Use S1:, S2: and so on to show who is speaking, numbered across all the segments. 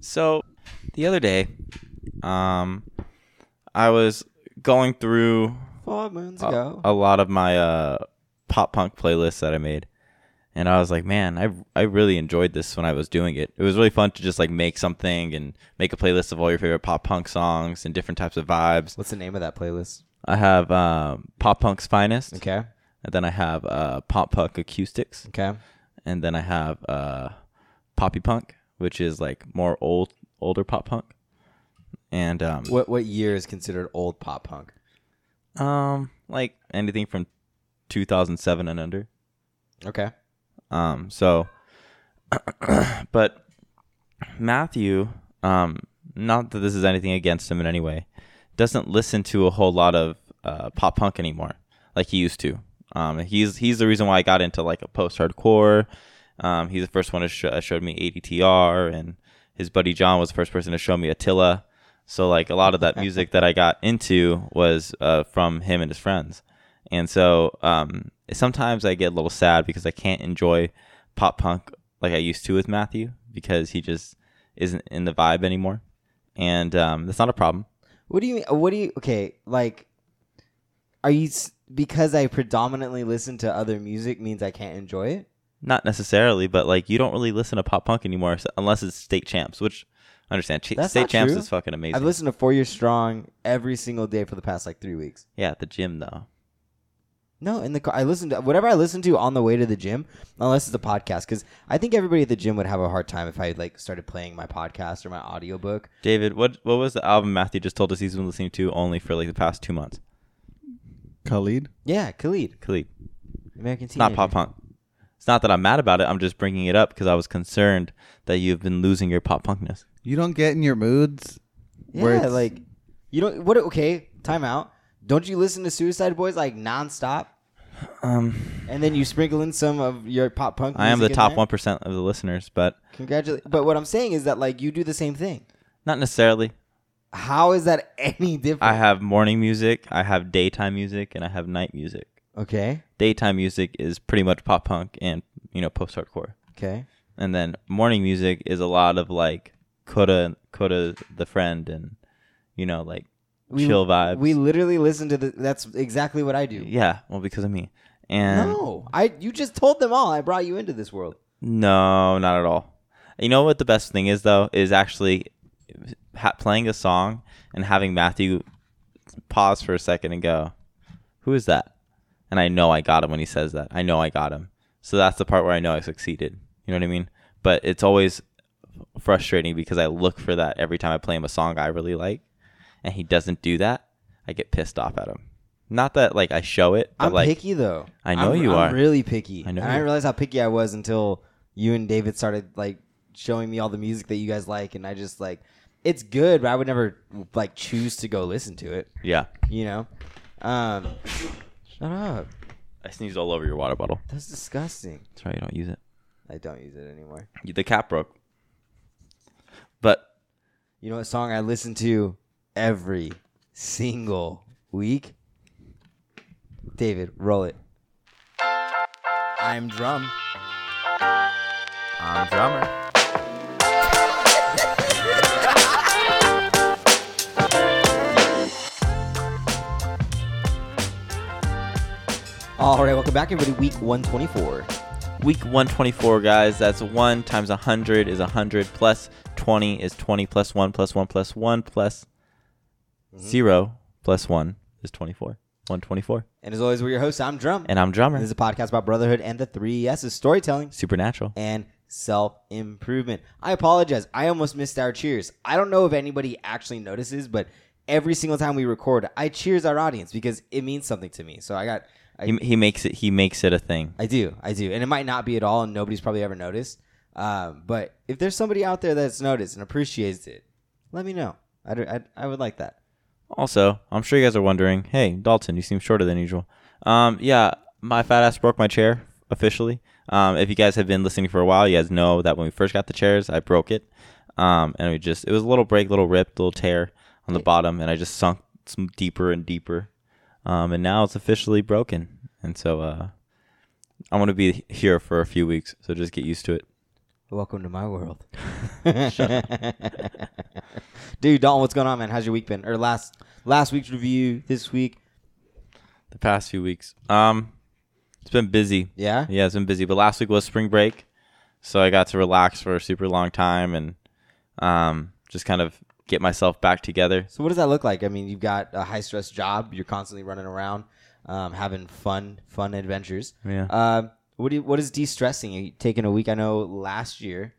S1: So the other day, um, I was going through
S2: Four moons
S1: a,
S2: ago.
S1: a lot of my uh, pop punk playlists that I made, and I was like, man, I I really enjoyed this when I was doing it. It was really fun to just like make something and make a playlist of all your favorite pop punk songs and different types of vibes.
S2: What's the name of that playlist?
S1: I have um, pop punk's finest,
S2: Okay.
S1: and then I have uh, pop punk acoustics,
S2: Okay.
S1: and then I have uh, poppy punk, which is like more old older pop punk, and um,
S2: What what year is considered old pop punk?
S1: um like anything from 2007 and under.
S2: Okay.
S1: Um, so, but Matthew, um, not that this is anything against him in any way, doesn't listen to a whole lot of uh, pop punk anymore like he used to. Um, he's he's the reason why I got into like a post hardcore. Um, he's the first one to sh- uh, showed me ADTR, and his buddy John was the first person to show me Attila. So like a lot of that music that I got into was uh, from him and his friends. And so um, sometimes I get a little sad because I can't enjoy pop punk like I used to with Matthew because he just isn't in the vibe anymore. And um, that's not a problem.
S2: What do you mean? What do you? Okay, like, are you because I predominantly listen to other music means I can't enjoy it?
S1: Not necessarily, but like you don't really listen to pop punk anymore unless it's State Champs, which I understand. Ch-
S2: That's
S1: State
S2: not
S1: Champs
S2: true.
S1: is fucking amazing.
S2: I've listened to Four Years Strong every single day for the past like three weeks.
S1: yeah, at the gym though.
S2: No, in the car, I listen to whatever I listen to on the way to the gym, unless it's a podcast. Because I think everybody at the gym would have a hard time if I like started playing my podcast or my audiobook.
S1: David, what what was the album Matthew just told us he's been listening to only for like the past two months?
S3: Khalid.
S2: Yeah, Khalid,
S1: Khalid.
S2: American
S1: It's not pop punk. It's not that I'm mad about it. I'm just bringing it up because I was concerned that you've been losing your pop punkness.
S3: You don't get in your moods. where
S2: Yeah,
S3: it's-
S2: like you don't. What? Okay, time out. Don't you listen to Suicide Boys like nonstop?
S1: Um,
S2: And then you sprinkle in some of your pop punk.
S1: I am the
S2: music in
S1: top
S2: there?
S1: one percent of the listeners, but
S2: Congratulations. But what I'm saying is that like you do the same thing.
S1: not necessarily.
S2: How is that any different?
S1: I have morning music, I have daytime music, and I have night music.
S2: Okay.
S1: Daytime music is pretty much pop punk and you know post hardcore,
S2: Okay.
S1: and then morning music is a lot of like Coda, Coda the friend, and you know like
S2: We-
S1: chill vibes.
S2: We literally listen to the. That's exactly what I do.
S1: yeah, well because of me, and
S2: No, I. You just told them all. I brought you into this world.
S1: No, not at all. You know what the best thing is though is actually ha- playing a song and having Matthew pause for a second and go, "Who is that?" And I know I got him when he says that. I know I got him. So that's the part where I know I succeeded. You know what I mean? But it's always frustrating because I look for that every time I play him a song I really like, and he doesn't do that. I get pissed off at him. Not that like I show it, but
S2: I'm
S1: like
S2: picky though.
S1: I know
S2: I'm-
S1: you
S2: I'm
S1: are.
S2: really picky.
S1: I know
S2: And I didn't realize how picky I was until you and David started like showing me all the music that you guys like, and I just like it's good, but I would never like choose to go listen to it.
S1: yeah.
S2: You know. Um. Shut up.
S1: I sneezed all over your water bottle.
S2: That's disgusting.
S1: That's why you don't use it.
S2: I don't use it anymore.
S1: The cap broke. But
S2: You know what song I listen to every single week? David, roll it. I'm drum.
S1: I'm drummer.
S2: All right, welcome back, everybody. Week 124.
S1: Week 124, guys. That's 1 times 100 is 100 plus 20 is 20 plus 1 plus 1 plus 1 plus mm-hmm. 0 plus 1 is 24. 124.
S2: And as always, we're your hosts. I'm Drum.
S1: And I'm drummer.
S2: This is a podcast about brotherhood and the three S's storytelling
S1: Supernatural.
S2: and self improvement. I apologize. I almost missed our cheers. I don't know if anybody actually notices, but every single time we record, I cheers our audience because it means something to me. So I got. I,
S1: He, he makes it he makes it a thing.
S2: I do, I do, and it might not be at all, and nobody's probably ever noticed. Um, but if there's somebody out there that's noticed and appreciates it, let me know. I'd, I'd, I would like that.
S1: Also, I'm sure you guys are wondering, hey, Dalton, you seem shorter than usual. Um, yeah, my fat ass broke my chair officially. Um, if you guys have been listening for a while, you guys know that when we first got the chairs, I broke it. Um, and we just, it was a little break, little rip, little tear on the bottom, and I just sunk some deeper and deeper. Um, and now it's officially broken. And so, uh, I'm going to be here for a few weeks, so just get used to it.
S2: Welcome to my world. Dude, Dalton, what's going on, man? How's your week been? Or last last week's review, this week?
S1: The past few weeks. Um, it's been busy.
S2: Yeah?
S1: Yeah, it's been busy. But last week was spring break, so I got to relax for a super long time and um, just kind of get myself back together.
S2: So what does that look like? I mean, you've got a high stress job. You're constantly running around, um, having fun, fun adventures.
S1: Yeah.
S2: Um, what do you, what is de stressing? You taking a week? I know last year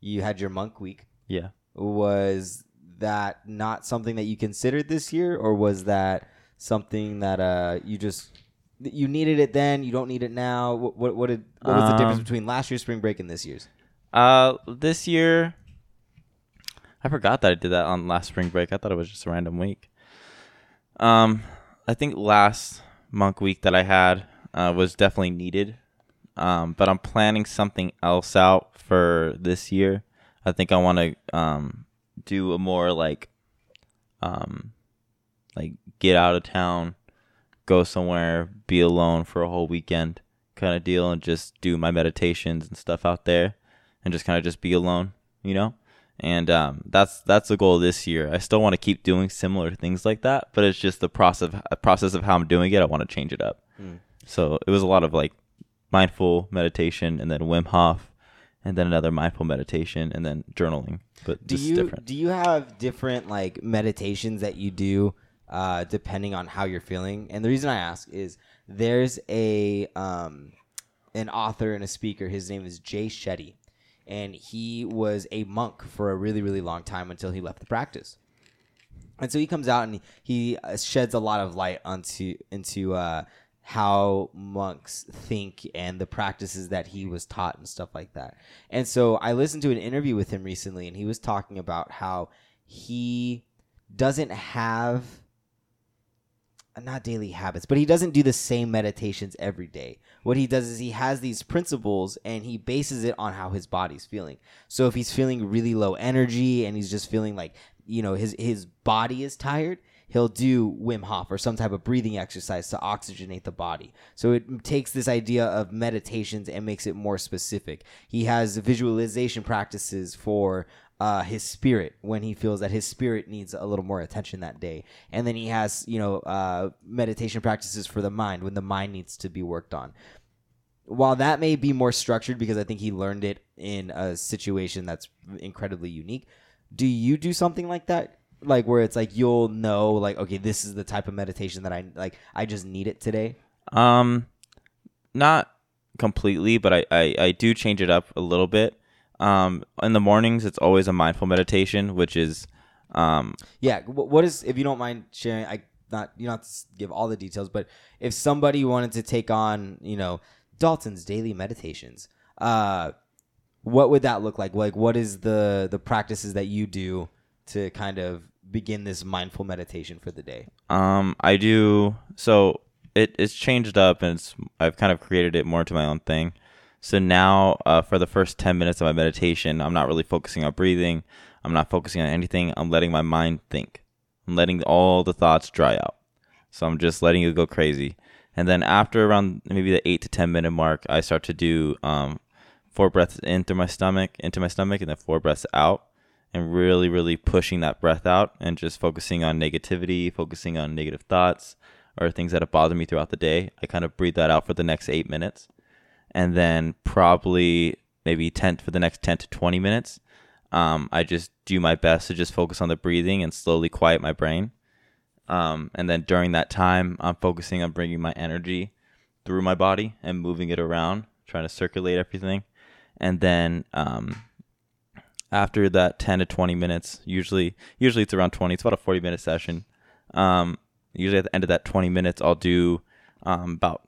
S2: you had your monk week.
S1: Yeah.
S2: Was that not something that you considered this year, or was that something that uh you just you needed it then? You don't need it now. What what, what, did, what was the difference
S1: Um,
S2: between last year's spring break and this year's?
S1: Uh, this year, I forgot that I did that on last spring break. I thought it was just a random week. Um, I think last monk week that I had uh, was definitely needed. Um, but I'm planning something else out for this year. I think I want to um do a more like um like get out of town, go somewhere, be alone for a whole weekend kind of deal and just do my meditations and stuff out there and just kind of just be alone, you know? And um, that's that's the goal this year. I still want to keep doing similar things like that, but it's just the process process of how I'm doing it. I want to change it up.
S2: Mm.
S1: So it was a lot of like mindful meditation, and then Wim Hof, and then another mindful meditation, and then journaling. But
S2: do
S1: just
S2: you
S1: different.
S2: do you have different like meditations that you do uh, depending on how you're feeling? And the reason I ask is there's a um, an author and a speaker. His name is Jay Shetty, and he was a monk for a really really long time until he left the practice. And so he comes out and he uh, sheds a lot of light onto into uh, how monks think and the practices that he was taught and stuff like that. And so I listened to an interview with him recently, and he was talking about how he doesn't have not daily habits, but he doesn't do the same meditations every day. What he does is he has these principles and he bases it on how his body's feeling. So if he's feeling really low energy and he's just feeling like, you know, his his body is tired, he'll do Wim Hof or some type of breathing exercise to oxygenate the body. So it takes this idea of meditations and makes it more specific. He has visualization practices for uh, his spirit when he feels that his spirit needs a little more attention that day. And then he has, you know, uh, meditation practices for the mind when the mind needs to be worked on. While that may be more structured because I think he learned it in a situation that's incredibly unique, do you do something like that? Like where it's like you'll know, like, okay, this is the type of meditation that I like. I just need it today.
S1: Um, not completely, but I, I, I do change it up a little bit. Um, in the mornings, it's always a mindful meditation, which is, um,
S2: Yeah. wh- What is, if you don't mind sharing, I not you don't have to give all the details, but if somebody wanted to take on, you know, Dalton's daily meditations, uh, what would that look like? Like, what is the the practices that you do to kind of begin this mindful meditation for the day?
S1: um, I do so it it's changed up and it's I've kind of created it more to my own thing. So now, uh, for the first ten minutes of my meditation, I'm not really focusing on breathing. I'm not focusing on anything. I'm letting my mind think. I'm letting all the thoughts dry out. So I'm just letting it go crazy. And then after around maybe the eight to ten minute mark, I start to do um, four breaths in through my stomach, into my stomach, and then four breaths out, and really, really pushing that breath out, and just focusing on negativity, focusing on negative thoughts or things that have bothered me throughout the day. I kind of breathe that out for the next eight minutes, and then probably maybe ten for the next ten to twenty minutes. Um, I just do my best to just focus on the breathing and slowly quiet my brain. Um, and then during that time, I'm focusing on bringing my energy through my body and moving it around, trying to circulate everything. And then um, after that 10 to 20 minutes, usually usually it's around 20. It's about a 40 minute session. Um, usually at the end of that 20 minutes, I'll do um, about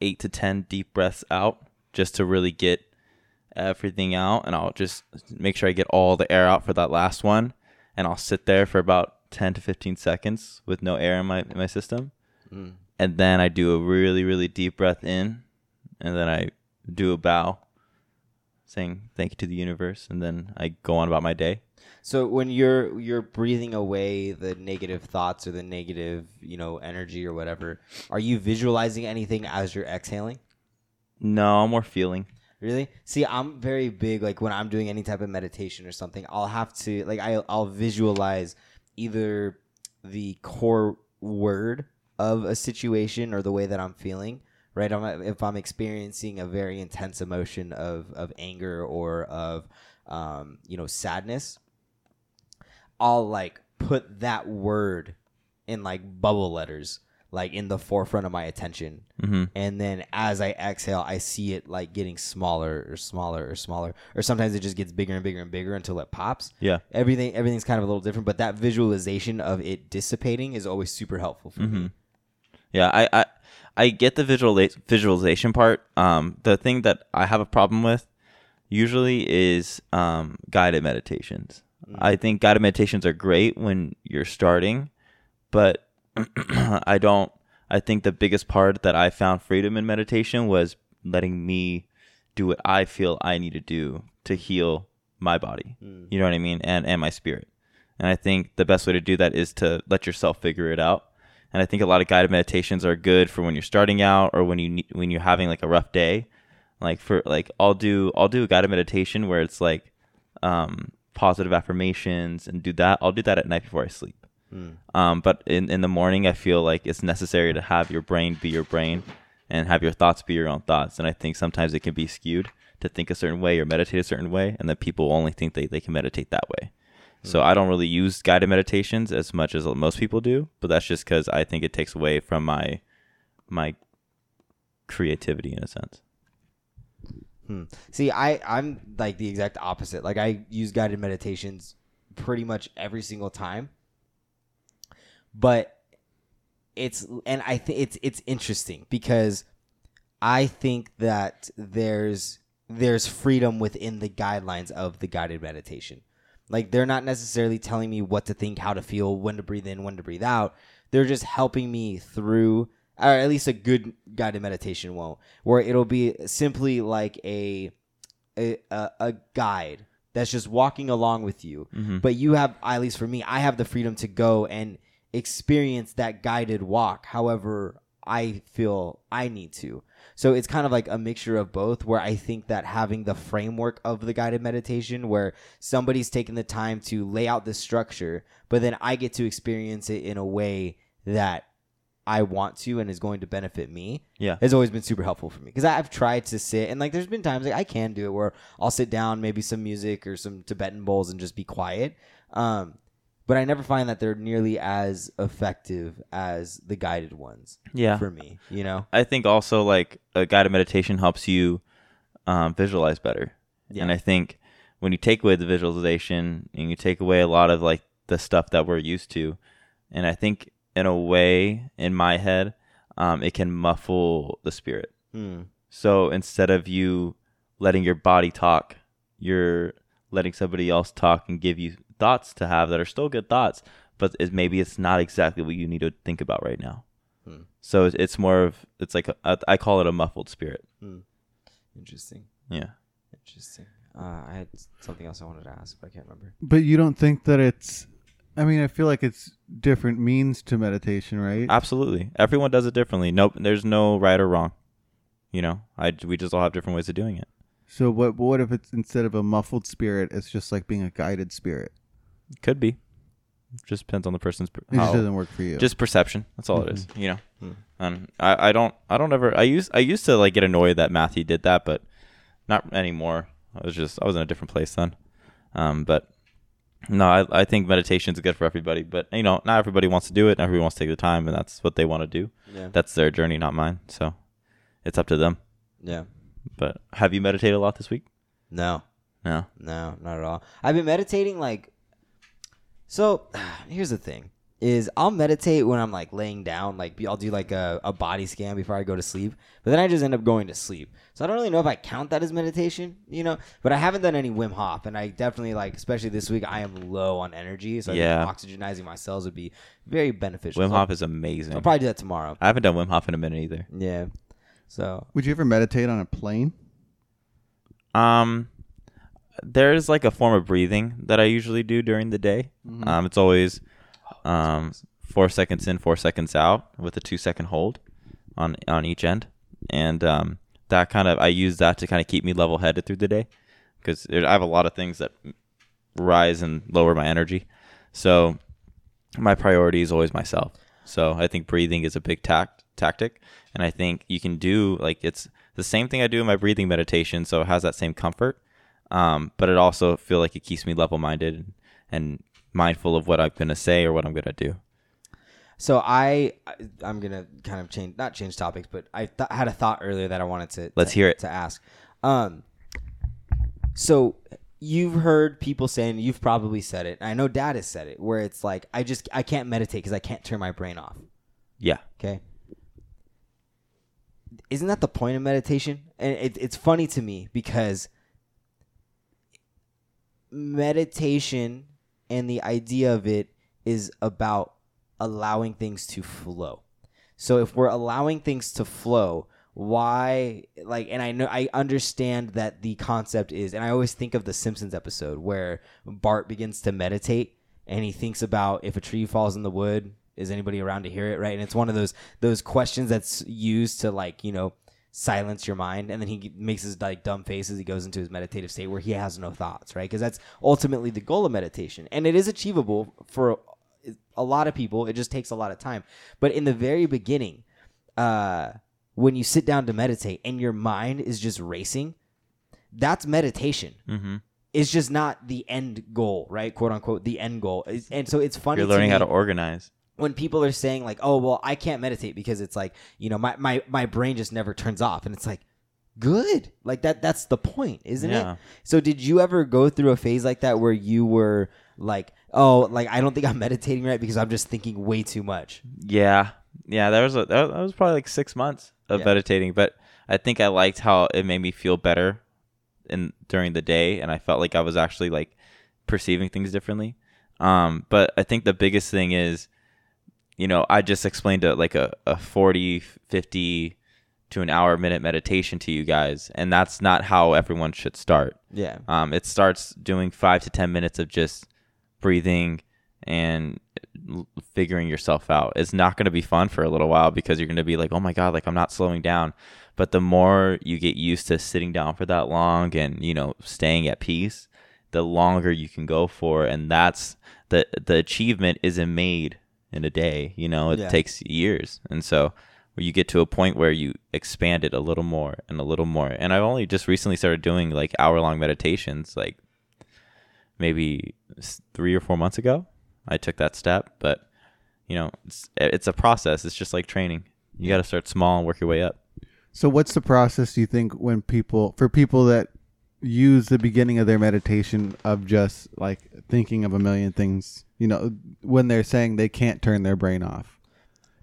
S1: eight to 10 deep breaths out just to really get everything out. And I'll just make sure I get all the air out for that last one. And I'll sit there for about 10 to 15 seconds with no air in my, in my system.
S2: Mm.
S1: And then I do a really, really deep breath in. And then I do a bow saying thank you to the universe. And then I go on about my day.
S2: So when you're you're breathing away the negative thoughts or the negative, you know, energy or whatever, are you visualizing anything as you're exhaling?
S1: No, I'm more feeling.
S2: Really? See, I'm very big. Like when I'm doing any type of meditation or something, I'll have to like I I'll visualize either the core word of a situation or the way that I'm feeling. Right? I'm, if I'm experiencing a very intense emotion of of anger or of um, you know sadness, I'll like put that word in like bubble letters like in the forefront of my attention
S1: hmm
S2: and then as I exhale, I see it like getting smaller or smaller or smaller, or sometimes it just gets bigger and bigger and bigger until it pops.
S1: Yeah.
S2: Everything everything's kind of a little different, but that visualization of it dissipating is always super helpful for me.
S1: Yeah, I, I I get the visual visualization part. Um, the thing that I have a problem with usually is um, guided meditations. I think guided meditations are great when you're starting, but I don't. I think the biggest part that I found freedom in meditation was letting me do what I feel I need to do to heal my body. You know what I mean, and and my spirit. And I think the best way to do that is to let yourself figure it out. And I think a lot of guided meditations are good for when you're starting out or when you need, when you're having like a rough day. Like for like I'll do I'll do a guided meditation where it's like um, positive affirmations and do that. I'll do that at night before I sleep. Um, but in, in the morning, I feel like it's necessary to have your brain be your brain and have your thoughts be your own thoughts. And I think sometimes it can be skewed to think a certain way or meditate a certain way, and then people only think they, they can meditate that way. So I don't really use guided meditations as much as most people do, but that's just because I think it takes away from my my creativity in a sense.
S2: Hmm. See, I I'm like the exact opposite. Like I use guided meditations pretty much every single time, but it's and I think it's it's interesting because I think that there's there's freedom within the guidelines of the guided meditation. Like they're not necessarily telling me what to think, how to feel, when to breathe in, when to breathe out. They're just helping me through or at least a good guided meditation won't, where it'll be simply like a a, a, a guide that's just walking along with you. Mm-hmm. But you have, at least for me, I have the freedom to go and experience that guided walk however I feel I need to. So it's kind of like a mixture of both where I think that having the framework of the guided meditation where somebody's taken the time to lay out the structure, but then I get to experience it in a way that I want to and is going to benefit me
S1: Yeah.
S2: has always been super helpful for me because I've tried to sit and like there's been times like I can do it where I'll sit down maybe some music or some Tibetan bowls and just be quiet. Um, but I never find that they're nearly as effective as the guided ones.
S1: Yeah.
S2: for me, you know.
S1: I think also like a guided meditation helps you um, visualize better.
S2: Yeah.
S1: And I think when you take away the visualization and you take away a lot of like the stuff that we're used to, and I think in a way in my head, um, it can muffle the spirit.
S2: Hmm.
S1: So instead of you letting your body talk, you're letting somebody else talk and give you thoughts to have that are still good thoughts, but it, maybe it's not exactly what you need to think about right now.
S2: Hmm.
S1: So it's, it's more of it's like a, I call it a muffled spirit.
S2: Interesting.
S1: Yeah.
S2: Interesting. Uh, I had something else I wanted to ask, but I can't remember.
S3: But you don't think that it's. I mean, I feel like it's different means to meditation, right?
S1: Absolutely. Everyone does it differently. Nope. There's no right or wrong. You know, I we just all have different ways of doing it.
S3: So what? What if it's instead of a muffled spirit, it's just like being a guided spirit?
S1: Could be. Just depends on the person's per-
S3: It just doesn't work for you.
S1: just perception. That's all it is. You know.
S2: Hmm.
S1: And I, I don't I don't ever I used I used to like get annoyed that Matthew did that, but not anymore. I was just I was in a different place then. Um, but no, I I think meditation is good for everybody, but you know, not everybody wants to do it. Not everybody wants to take the time, and that's what they want to do.
S2: Yeah.
S1: That's their journey, not mine. So it's up to them.
S2: Yeah.
S1: But have you meditated a lot this week?
S2: No.
S1: No.
S2: No, not at all. I've been meditating like so here's the thing is I'll meditate when I'm like laying down like I'll do like a, a body scan before I go to sleep but then I just end up going to sleep so I don't really know if I count that as meditation you know but I haven't done any Wim Hof and I definitely like especially this week I am low on energy so I
S1: Yeah.
S2: think oxygenizing my cells would be very beneficial
S1: Wim
S2: So
S1: Hof is amazing.
S2: I'll probably do that tomorrow
S1: I haven't done Wim Hof in a minute either.
S2: yeah so
S3: Would you ever meditate on a plane?
S1: Um, there's like a form of breathing that I usually do during the day. Um, it's always um four seconds in, four seconds out with a two second hold on on each end. And um, that kind of I use that to kind of keep me level headed through the day because I have a lot of things that rise and lower my energy. So my priority is always myself. So I think breathing is a big tact tactic, and I think you can do like it's the same thing I do in my breathing meditation. So it has that same comfort, um, but it also feel like it keeps me level minded and mindful of what I'm gonna say or what I'm gonna do.
S2: So I, I- I'm gonna kind of change, not change topics, but I th- had a thought earlier that I wanted to
S1: Let's
S2: to-
S1: hear it.
S2: to ask. Um, so you've heard people saying, you've probably said it. I know Dad has said it, where it's like I just I can't meditate because I can't turn my brain off.
S1: Yeah,
S2: Okay. Isn't that the point of meditation? And it, it's funny to me because meditation and the idea of it is about allowing things to flow. So if we're allowing things to flow, why like and I know I understand that the concept is and I always think of the Simpsons episode where Bart begins to meditate and he thinks about if a tree falls in the wood, is anybody around to hear it, right? And it's one of those those questions that's used to like, you know, silence your mind and then he makes his like dumb faces he goes into his meditative state where he has no thoughts right? Because that's ultimately the goal of meditation. And it is achievable for a lot of people. It just takes a lot of time. But in the very beginning uh when you sit down to meditate and your mind is just racing that's meditation.
S1: Mm-hmm.
S2: it's just not the end goal right? Quote unquote the end goal. And so it's funny
S1: you're learning how to organize.
S2: When people are saying like oh well i can't meditate because it's like you know my, my, my brain just never turns off and it's like good like that that's the point isn't
S1: Yeah.
S2: it so did you ever go through a phase like that where you were like oh like i don't think i'm meditating right because i'm just thinking way too much
S1: Yeah, yeah. That was a, that was probably like six months of
S2: Yeah.
S1: meditating, but I think I liked how it made me feel better in during the day, and I felt like I was actually like perceiving things differently. Um, but I think the biggest thing is, you know, I just explained a, like a, a 40, 50 to an hour minute meditation to you guys, and that's not how everyone should start.
S2: yeah
S1: Um, it starts doing five to ten minutes of just breathing and figuring yourself out. It's not going to be fun for a little while because you're going to be like, oh my god, like I'm not slowing down. But the more you get used to sitting down for that long and you know staying at peace, the longer you can go for, and that's the the achievement isn't made in a day. You know, it
S2: Yeah.
S1: takes years, and so you get to a point where you expand it a little more and a little more. And I've only just recently started doing like hour long meditations, like maybe three or four months ago. I took that step, but you know, it's it's a process. It's just like training. You got to start small and work your way up.
S3: So, what's the process do you think when people, for people that use the beginning of their meditation of just like thinking of a million things, you know, when they're saying they can't turn their brain off?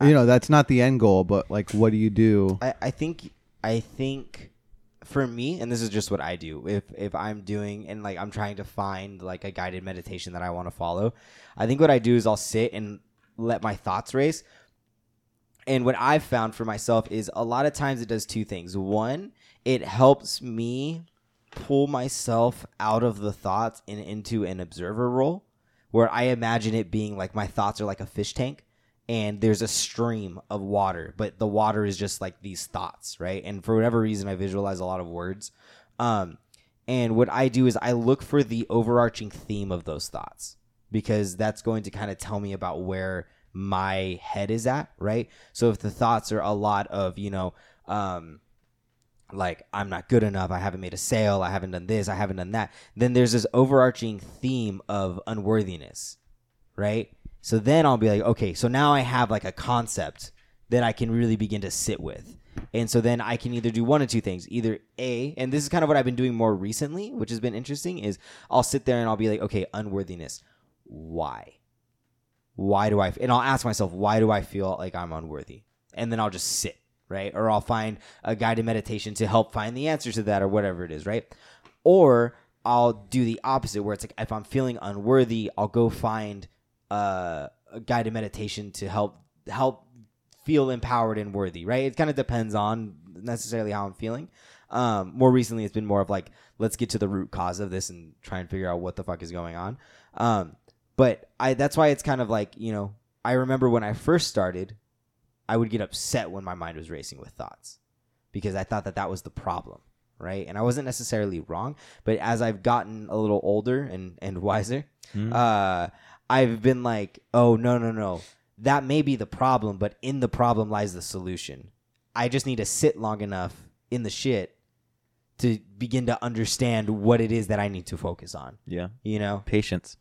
S3: You know, that's not the end goal, but like, what do you do?
S2: I, I think I think for me, and this is just what I do. If if I'm doing and like I'm trying to find like a guided meditation that I want to follow, I think what I do is I'll sit and let my thoughts race. And what I've found for myself is a lot of times it does two things. One, it helps me pull myself out of the thoughts and into an observer role where I imagine it being like my thoughts are like a fish tank and there's a stream of water, but the water is just like these thoughts, right? And for whatever reason, I visualize a lot of words. Um, and what I do is I look for the overarching theme of those thoughts because that's going to kind of tell me about where my head is at, right? So if the thoughts are a lot of, you know, um, like I'm not good enough, I haven't made a sale, I haven't done this, I haven't done that, then there's this overarching theme of unworthiness, right? So then I'll be like, okay, so now I have like a concept that I can really begin to sit with. And so then I can either do one of two things. Either A, and this is kind of what I've been doing more recently, which has been interesting, is I'll sit there and I'll be like, okay, unworthiness. Why? Why do I, and I'll ask myself, why do I feel like I'm unworthy? And then I'll just sit, right? Or I'll find a guided meditation to help find the answer to that or whatever it is, right? Or I'll do the opposite where it's like, if I'm feeling unworthy, I'll go find uh, a guided meditation to help help feel empowered and worthy, right? It kind of depends on necessarily how I'm feeling. Um, more recently, it's been more of like, let's get to the root cause of this and try and figure out what the fuck is going on. Um, but I that's why it's kind of like you know I remember when I first started, I would get upset when my mind was racing with thoughts, because I thought that that was the problem, right? And I wasn't necessarily wrong, but as I've gotten a little older and and wiser, uh, I've been like, oh no no no, that may be the problem, but in the problem lies the solution. I just need to sit long enough in the shit to begin to understand what it is that I need to focus on.
S1: Yeah.
S2: You know,
S1: Patience.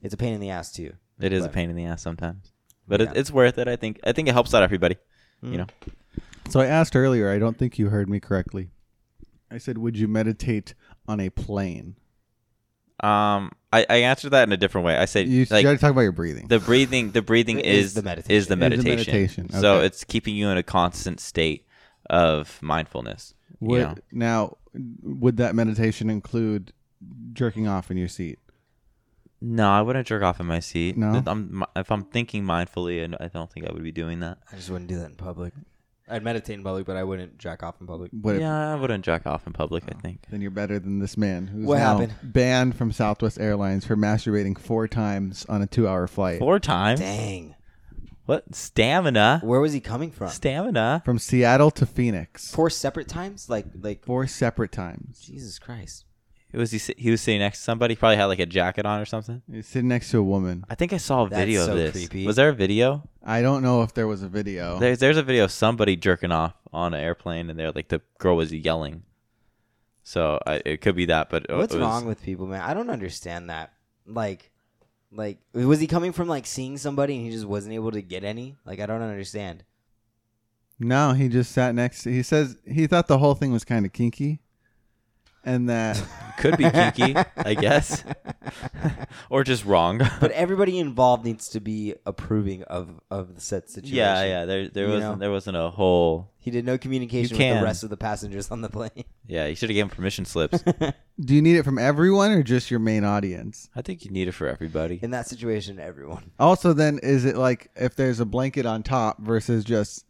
S2: it's a pain in the ass too.
S1: It is a pain in the ass sometimes, but
S2: Yeah.
S1: it, it's worth it. I think. I think it helps out everybody. You know.
S3: So I asked earlier. I don't think you heard me correctly. I said, "Would you meditate on a plane?"
S1: Um, I, I answered that in a different way. I said
S3: You,
S1: like
S3: got to talk about your breathing.
S1: the breathing. The breathing
S2: Is
S1: is
S2: the
S1: Is
S2: meditation.
S3: Is the
S1: meditation.
S3: meditation,
S1: So it's keeping you in a constant state of mindfulness. you
S3: would,
S1: know?
S3: Now, would that meditation include jerking off in your seat?
S1: No, I wouldn't jerk off in my seat.
S3: No?
S1: If I'm if I'm thinking mindfully, and I don't think I would be doing that.
S2: I just wouldn't do that in public. I'd meditate in public, but I wouldn't jack off in public.
S3: What if-
S1: yeah, I wouldn't jack off in public.
S3: Oh.
S1: I think.
S3: then you're better than this man who's
S2: What
S3: now
S2: happened?
S3: banned from Southwest Airlines for masturbating four times on a two-hour flight
S1: Four times.
S2: Dang.
S1: What stamina?
S2: Where was he coming from?
S1: Stamina.
S3: from Seattle to Phoenix.
S2: Four separate times? Like, like,
S3: Four separate times.
S2: Jesus Christ.
S1: Was he? si- He was sitting next to somebody. Probably had like a jacket on or something.
S3: He's sitting next to a woman.
S1: I think I saw a
S2: That's
S1: video
S2: so
S1: of this.
S2: creepy.
S1: Was there a video?
S3: I don't know if there was a video.
S1: There's there's a video of somebody jerking off on an airplane, and they're like the girl was yelling. So I, it could be that, but it
S2: What's
S1: was-
S2: wrong with people, man? I don't understand that. Like, like, was he coming from like seeing somebody and he just wasn't able to get any? Like, I don't understand.
S3: No, he just sat next to. He says he thought the whole thing was kind of kinky, and that
S1: Could be kinky, I guess, or just wrong.
S2: But everybody involved needs to be approving of of the set situation.
S1: yeah, yeah. There there
S2: You
S1: wasn't
S2: know?
S1: there wasn't a whole.
S2: He did no communication with the
S1: can.
S2: rest of the passengers on the plane.
S1: Yeah, you should have given permission slips.
S3: do you need it from everyone or just your main audience?
S1: I think you need it for everybody.
S2: In that situation, everyone.
S3: Also, then is it like if there's a blanket on top versus just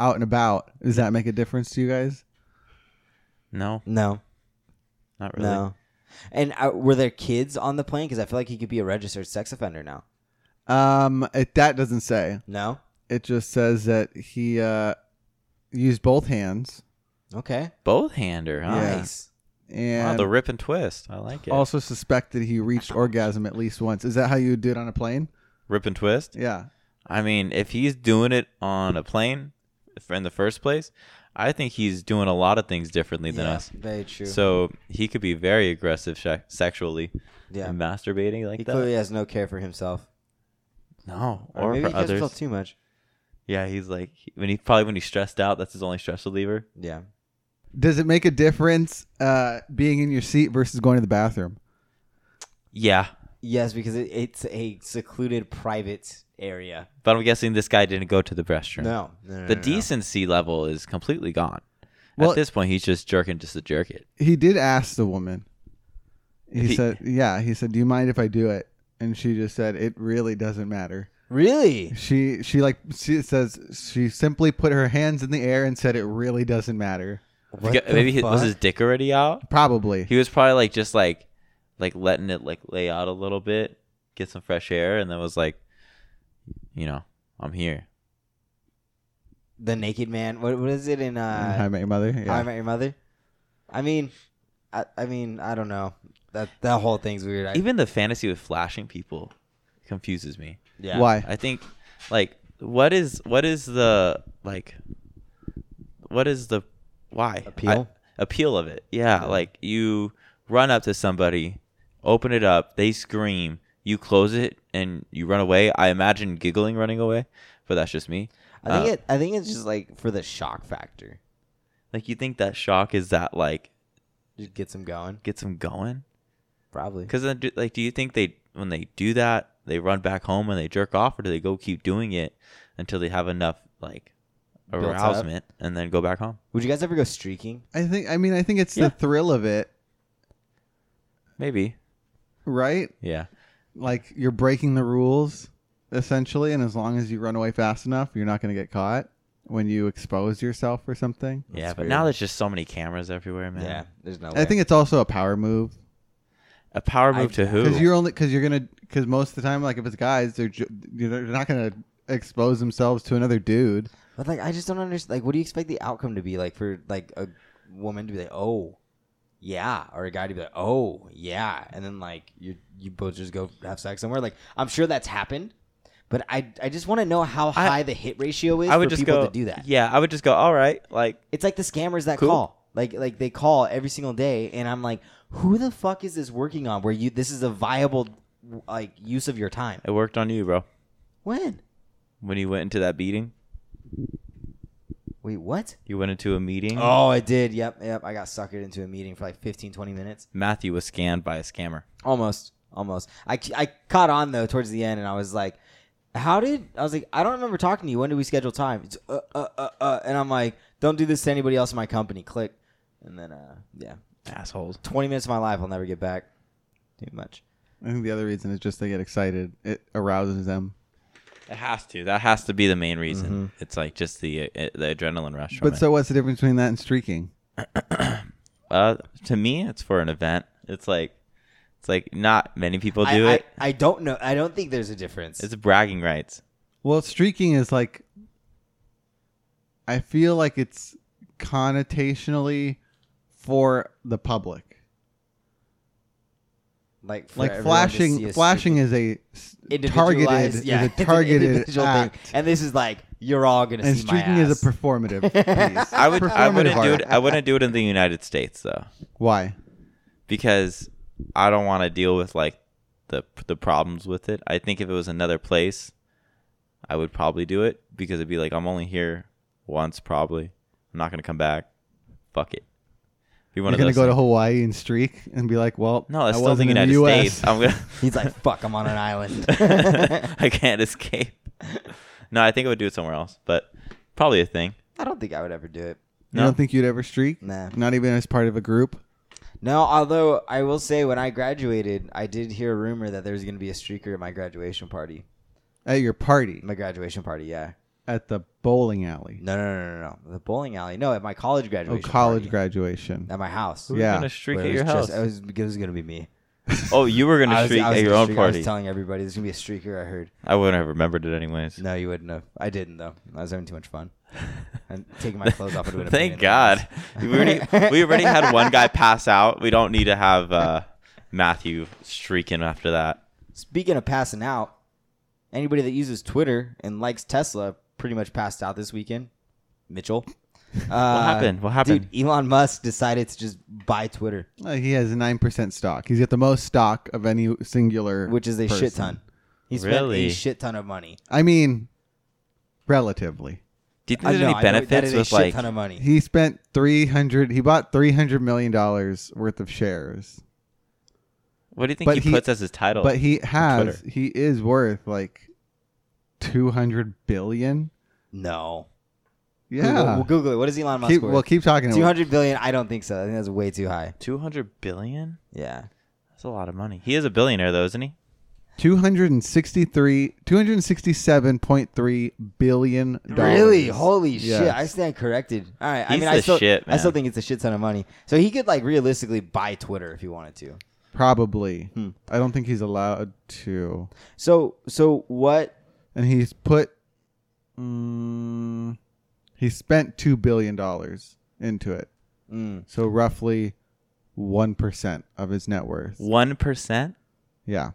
S3: out and about? Does that make a difference to you guys?
S1: No,
S2: No,
S1: not really.
S2: no. And uh, were there kids on the plane? Because I feel like he could be a registered sex offender now.
S3: Um, it, that doesn't say.
S2: No.
S3: It just says that he uh used both hands
S2: Okay.
S1: Both hander, huh?
S3: Yeah.
S2: Nice.
S1: Wow, the rip and twist. I like it.
S3: also suspected he reached orgasm at least once. Is that how you do it on a plane?
S1: rip and twist.
S3: Yeah.
S1: I mean, if he's doing it on a plane in the first place, I think he's doing a lot of things differently than
S2: Yeah,
S1: us.
S2: Very true.
S1: So he could be very aggressive she- sexually
S2: yeah.
S1: and masturbating like
S2: He
S1: that.
S2: clearly has no care for himself.
S1: no,
S2: Or,
S1: or,
S2: maybe
S1: for
S2: he cares
S1: others.
S2: himself too much.
S1: Yeah, he's like when he probably when he's stressed out, that's his only stress reliever.
S2: Yeah.
S3: Does it make a difference uh being in your seat versus going to the bathroom?
S1: Yeah,
S2: Yes, because it, it's a secluded private area.
S1: but I'm guessing this guy didn't go to the restroom.
S2: No. no, no
S1: The
S2: no,
S1: decency level is completely gone.
S3: Well-
S1: At this point, he's just jerking just to jerk it.
S3: He did ask the woman. He,
S1: He-
S3: said, "Yeah." He said, "Do you mind if I do it?" And she just said, "It really doesn't matter."
S2: Really?
S3: She she like she says she simply put her hands in the air and said, "It really doesn't matter."
S2: What
S1: Because-
S2: the
S1: Maybe he, was his dick already out.
S3: Probably.
S1: He was probably like just like like letting it like lay out a little bit, get some fresh air, and then was like, you know, I'm here.
S2: the naked man. What what is it in uh
S3: Hi, Met Your Mother.
S2: How I Met Your Mother? I mean, I, I mean, I don't know. That that whole thing's weird. I,
S1: Even the fantasy with flashing people confuses me.
S2: yeah.
S3: Why?
S1: I think like what is what is the like what is the why
S2: Appeal?
S1: I- appeal of it? Yeah, like you run up to somebody, open it up, they scream, you close it, and you run away. I imagine giggling running away, but that's just me.
S2: I think
S1: Uh,
S2: it. I think it's just like for the shock factor.
S1: Like you think that shock is that like
S2: Just gets them going.
S1: gets them going?
S2: Probably.
S1: Because then, like, do you think they when they do that they run back home and they jerk off, or do they go keep doing it until they have enough like
S2: Built
S1: arousement and then go back home?
S2: Would you guys ever go streaking?
S3: I think. I mean, I think it's
S1: Yeah.
S3: the thrill of it,
S1: Maybe.
S3: right?
S1: Yeah.
S3: Like you're breaking the rules essentially, and as long as you run away fast enough, you're not going to get caught when you expose yourself or something.
S1: yeah,
S2: That's
S1: but
S2: weird.
S1: now there's just so many cameras everywhere, man.
S2: Yeah. There's no.
S3: I
S2: way.
S3: think it's also a power move
S1: A power
S2: I-
S1: move to who?
S3: because you're only because you're gonna because most of the time, like if it's guys, they're ju- they're not gonna expose themselves to another dude.
S2: But like, I just don't understand. Like, what do you expect the outcome to be? Like for like a woman to be like, oh, yeah, or a guy to be like, oh, yeah, and then like you you both just go have sex somewhere. Like, I'm sure that's happened. But I, I just want to know how high the hit ratio is
S1: I would
S2: for
S1: just
S2: people
S1: go
S2: to do that.
S1: Yeah, I would just go. All right, like
S2: It's like the scammers that
S1: Cool.
S2: call. Like like they call every single day and I'm like, who the fuck is this working on where you this is a viable like use of your time?
S1: it worked on you, bro.
S2: When?
S1: When you went into that meeting,
S2: Wait, what?
S1: you went into a meeting.
S2: Oh, I did. Yep, yep. I got suckered into a meeting for like 15 20 minutes.
S1: Matthew was scanned by a scammer.
S2: Almost. Almost. I, I caught on though towards the end and I was like, how did I was like, I don't remember talking to you. When did we schedule time? It's uh uh uh uh and I'm like, don't do this to anybody else in my company. Click. And then uh yeah.
S1: Assholes.
S2: 20 minutes of my life I'll never get back. Too much.
S3: I think the other reason is just they get excited. It arouses them.
S1: It has to. That has to be the main reason. It's like just the uh, the adrenaline rush. From
S3: But
S1: it.
S3: so what's the difference between that and streaking?
S1: uh, to me, it's for an event. It's like it's like not many people do
S2: I,
S1: it.
S2: I, I don't know. I don't think there's a difference.
S1: it's bragging rights.
S3: Well, streaking is like I feel like it's connotationally for the public.
S2: Like for
S3: Like
S2: everyone to see
S3: flashing flashing is a s-
S2: individualized-
S3: targeted
S2: yeah,
S3: is a targeted
S2: individual thing.
S3: act.
S2: And this is like you're all gonna
S3: and
S2: see my
S3: streaking is a performative piece.
S1: I would I wouldn't do it. I wouldn't do it in the United States though,
S3: Why?
S1: because I don't want to deal with like the the problems with it. I think if it was another place, I would probably do it because it'd be like I'm only here once. Probably, I'm not gonna come back. Fuck it. Be one
S3: You're
S1: of
S3: gonna
S1: those
S3: go to. Hawaii and streak and be like, well,
S1: No, that's
S3: I
S1: still the
S3: wasn't in
S1: United
S3: US.
S1: States. I'm gonna.
S2: He's like, fuck, I'm on an island.
S1: I can't escape. No, I think I would do it somewhere else, but probably a thing.
S2: I don't think I would ever do it.
S3: You
S1: No?
S3: don't think you'd ever streak?
S2: Nah.
S3: Not even as part of a group?
S2: No, although I will say when I graduated, I did hear a rumor that there was going to be a streaker at my graduation party.
S3: At your party.
S2: My graduation party, yeah.
S3: At the bowling alley.
S2: No, no, no, no, no. The bowling alley. No, at my college
S3: Oh,
S2: graduation.
S3: college
S2: party.
S3: graduation.
S2: At my house.
S1: Who's
S3: Yeah.
S1: gonna streak
S2: Where
S1: at
S2: it
S1: your
S2: was
S1: house?
S2: just- it was, it was going to be me.
S1: oh, you were
S2: I
S1: gonna
S2: was,
S1: streak
S2: I was
S1: at your
S2: gonna
S1: own
S2: streak. I
S1: party.
S2: was telling everybody there's going to be a streaker, I heard.
S1: I wouldn't have remembered it anyways.
S2: No, you wouldn't have. I didn't, though. I was having too much fun. And taking my clothes off and doing a
S1: Thank
S2: million
S1: God.
S2: things.
S1: We already we already had one guy pass out. We don't need to have uh, Matthew streaking after that.
S2: Speaking of passing out, anybody that uses Twitter and likes Tesla pretty much passed out this weekend. Mitchell. Uh, what
S1: happened? What happened?
S2: Dude, Elon Musk decided to just buy Twitter,
S3: Uh, he has 9% stock. He's got the most stock of any singular.
S2: which is a shit
S3: person.
S2: ton. He spent
S1: Really?
S2: a shit ton of money.
S3: I mean, relatively.
S1: Do you think
S2: I
S1: there's
S2: know,
S1: any
S2: I know that
S1: benefits
S2: is a
S1: with
S2: shit
S1: like
S2: ton of money.
S3: He spent 300 he bought 300 million dollars worth of shares.
S1: what do you think
S3: but
S1: he,
S3: he-
S1: puts as his title?
S3: But he has
S1: Twitter.
S3: he is worth like 200 billion.
S2: No.
S3: Yeah.
S2: Google, we'll Google it. What is Elon Musk
S3: keep,
S2: worth?
S3: well, keep talking.
S2: Two hundred billion? I don't think so. I think that's way too high.
S1: two hundred billion.
S2: Yeah.
S1: That's a lot of money. He is a billionaire though, isn't he?
S3: 263 267.3 billion dollars.
S2: Really? Holy shit! I stand corrected. All right. I
S1: He's
S2: mean, I still,
S1: shit,
S2: I still think it's a shit ton of money. So he could like realistically buy Twitter if he wanted to.
S3: Probably.
S2: Hmm.
S3: I don't think he's allowed to.
S2: So, so what?
S3: And he's put mm, he spent 2 billion dollars into it.
S2: Mm,
S3: So roughly 1% of his net worth.
S1: One percent.
S3: Yeah.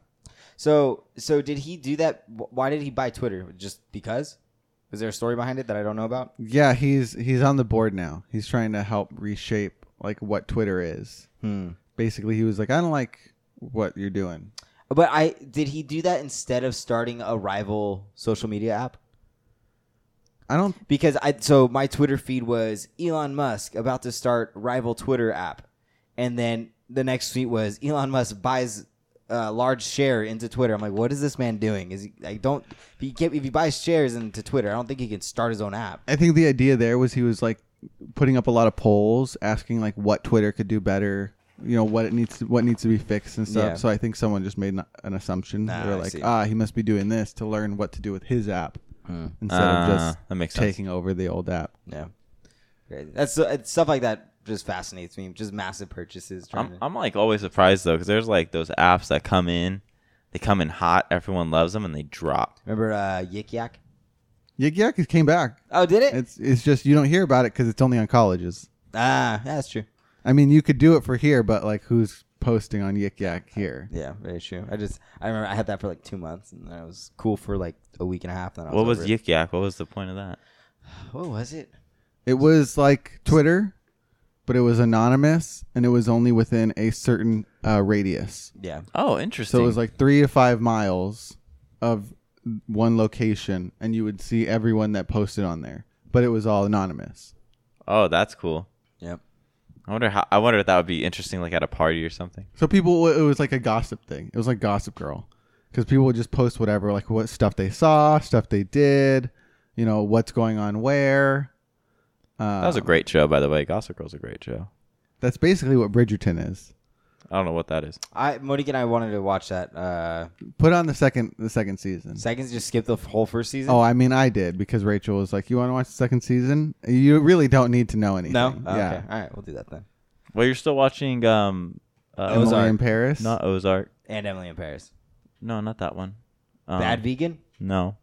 S2: so, so did he do that? Why did he buy Twitter? Just because? Is there a story behind it that I don't know about?
S3: Yeah, he's he's on the board now. He's trying to help reshape like what Twitter is.
S2: Hmm.
S3: Basically, he was like, "I don't like what you're doing."
S2: But I did he do that instead of starting a rival social media app?
S3: I don't
S2: because I so my Twitter feed was Elon Musk about to start rival Twitter app, and then the next tweet was Elon Musk buys a large share into Twitter. I'm like, what is this man doing? Is he? I don't. If he if he buys shares into Twitter, I don't think he can start his own app.
S3: I think the idea there was he was like putting up a lot of polls asking like what Twitter could do better, you know, what it needs to, what needs to be fixed and stuff.
S2: Yeah.
S3: So I think someone just made an, an assumption.
S2: Nah,
S3: They're like, "Ah, he must be doing this to learn what to do with his app instead
S1: Uh,
S3: of just
S1: that makes sense.
S3: taking over the old app."
S2: Yeah, Crazy. That's it's stuff like that just fascinates me. Just massive purchases. Trying
S1: I'm
S2: to,
S1: I'm like always surprised though because there's like those apps that come in, they come in hot, everyone loves them, and they drop.
S2: remember uh, Yik Yak?
S3: Yik Yak came back.
S2: Oh, did it?
S3: It's it's just you don't hear about it because it's only on colleges.
S2: ah, yeah, that's true.
S3: I mean, you could do it for here, but like, who's posting on Yik Yak here?
S2: Yeah, very true. I just I remember I had that for like two months, and then it was cool for like a week and a half. Then I was
S1: What was
S2: over.
S1: Yik Yak? What was the point of that?
S2: What was it?
S3: It was like Twitter, but it was anonymous and it was only within a certain uh, radius.
S2: Yeah,
S1: Oh, interesting.
S3: So it was like three to five miles of one location, and you would see everyone that posted on there. But it was all anonymous.
S1: oh, that's cool. I wonder how. I wonder if that would be interesting, like at a party or something.
S3: So people, it was like a gossip thing. It was like Gossip Girl, because people would just post whatever, like what stuff they saw, stuff they did, you know, what's going on where. Uh,
S1: That was a great show, by the way. Gossip Girl's a great show.
S3: That's basically what Bridgerton is.
S1: I don't know what that is.
S2: I Monique and I wanted to watch that. Uh,
S3: Put on the second the second season.
S2: seconds just skip the whole first season.
S3: Oh, I mean, I did because Rachel was like, "You want to watch the second season? You really don't need to know anything."
S2: no. Oh,
S3: yeah.
S2: Okay. All right, we'll do that then.
S1: Well, you're still watching um, uh,
S3: Emily
S2: Ozark.
S3: in Paris.
S1: not Ozark.
S2: And Emily in Paris.
S1: No, not that one. Um,
S2: Bad vegan.
S1: No,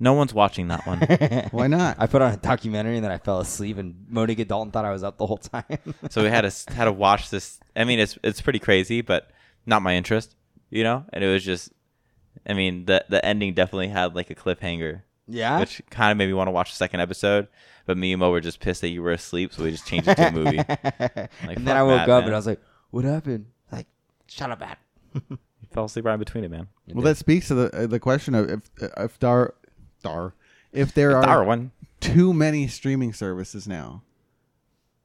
S1: no one's watching that one.
S3: Why not?
S2: I put on a documentary and then I fell asleep and Monique Dalton thought I was up the whole time.
S1: so we had to had to watch this. I mean, it's it's pretty crazy, but not my interest, you know. And it was just, I mean, the the ending definitely had like a cliffhanger,
S2: yeah.
S1: which kind of made me want to watch the second episode. But me and Mo were just pissed that you were asleep, so we just changed it to a movie.
S2: and then I woke
S1: that,
S2: up
S1: man.
S2: and I was like, "What happened?" Like, shut up, man.
S1: You fell asleep right in between it, man.
S3: well, that speaks to the uh, the question of if if dar dar if there are
S1: Darwin.
S3: too many streaming services now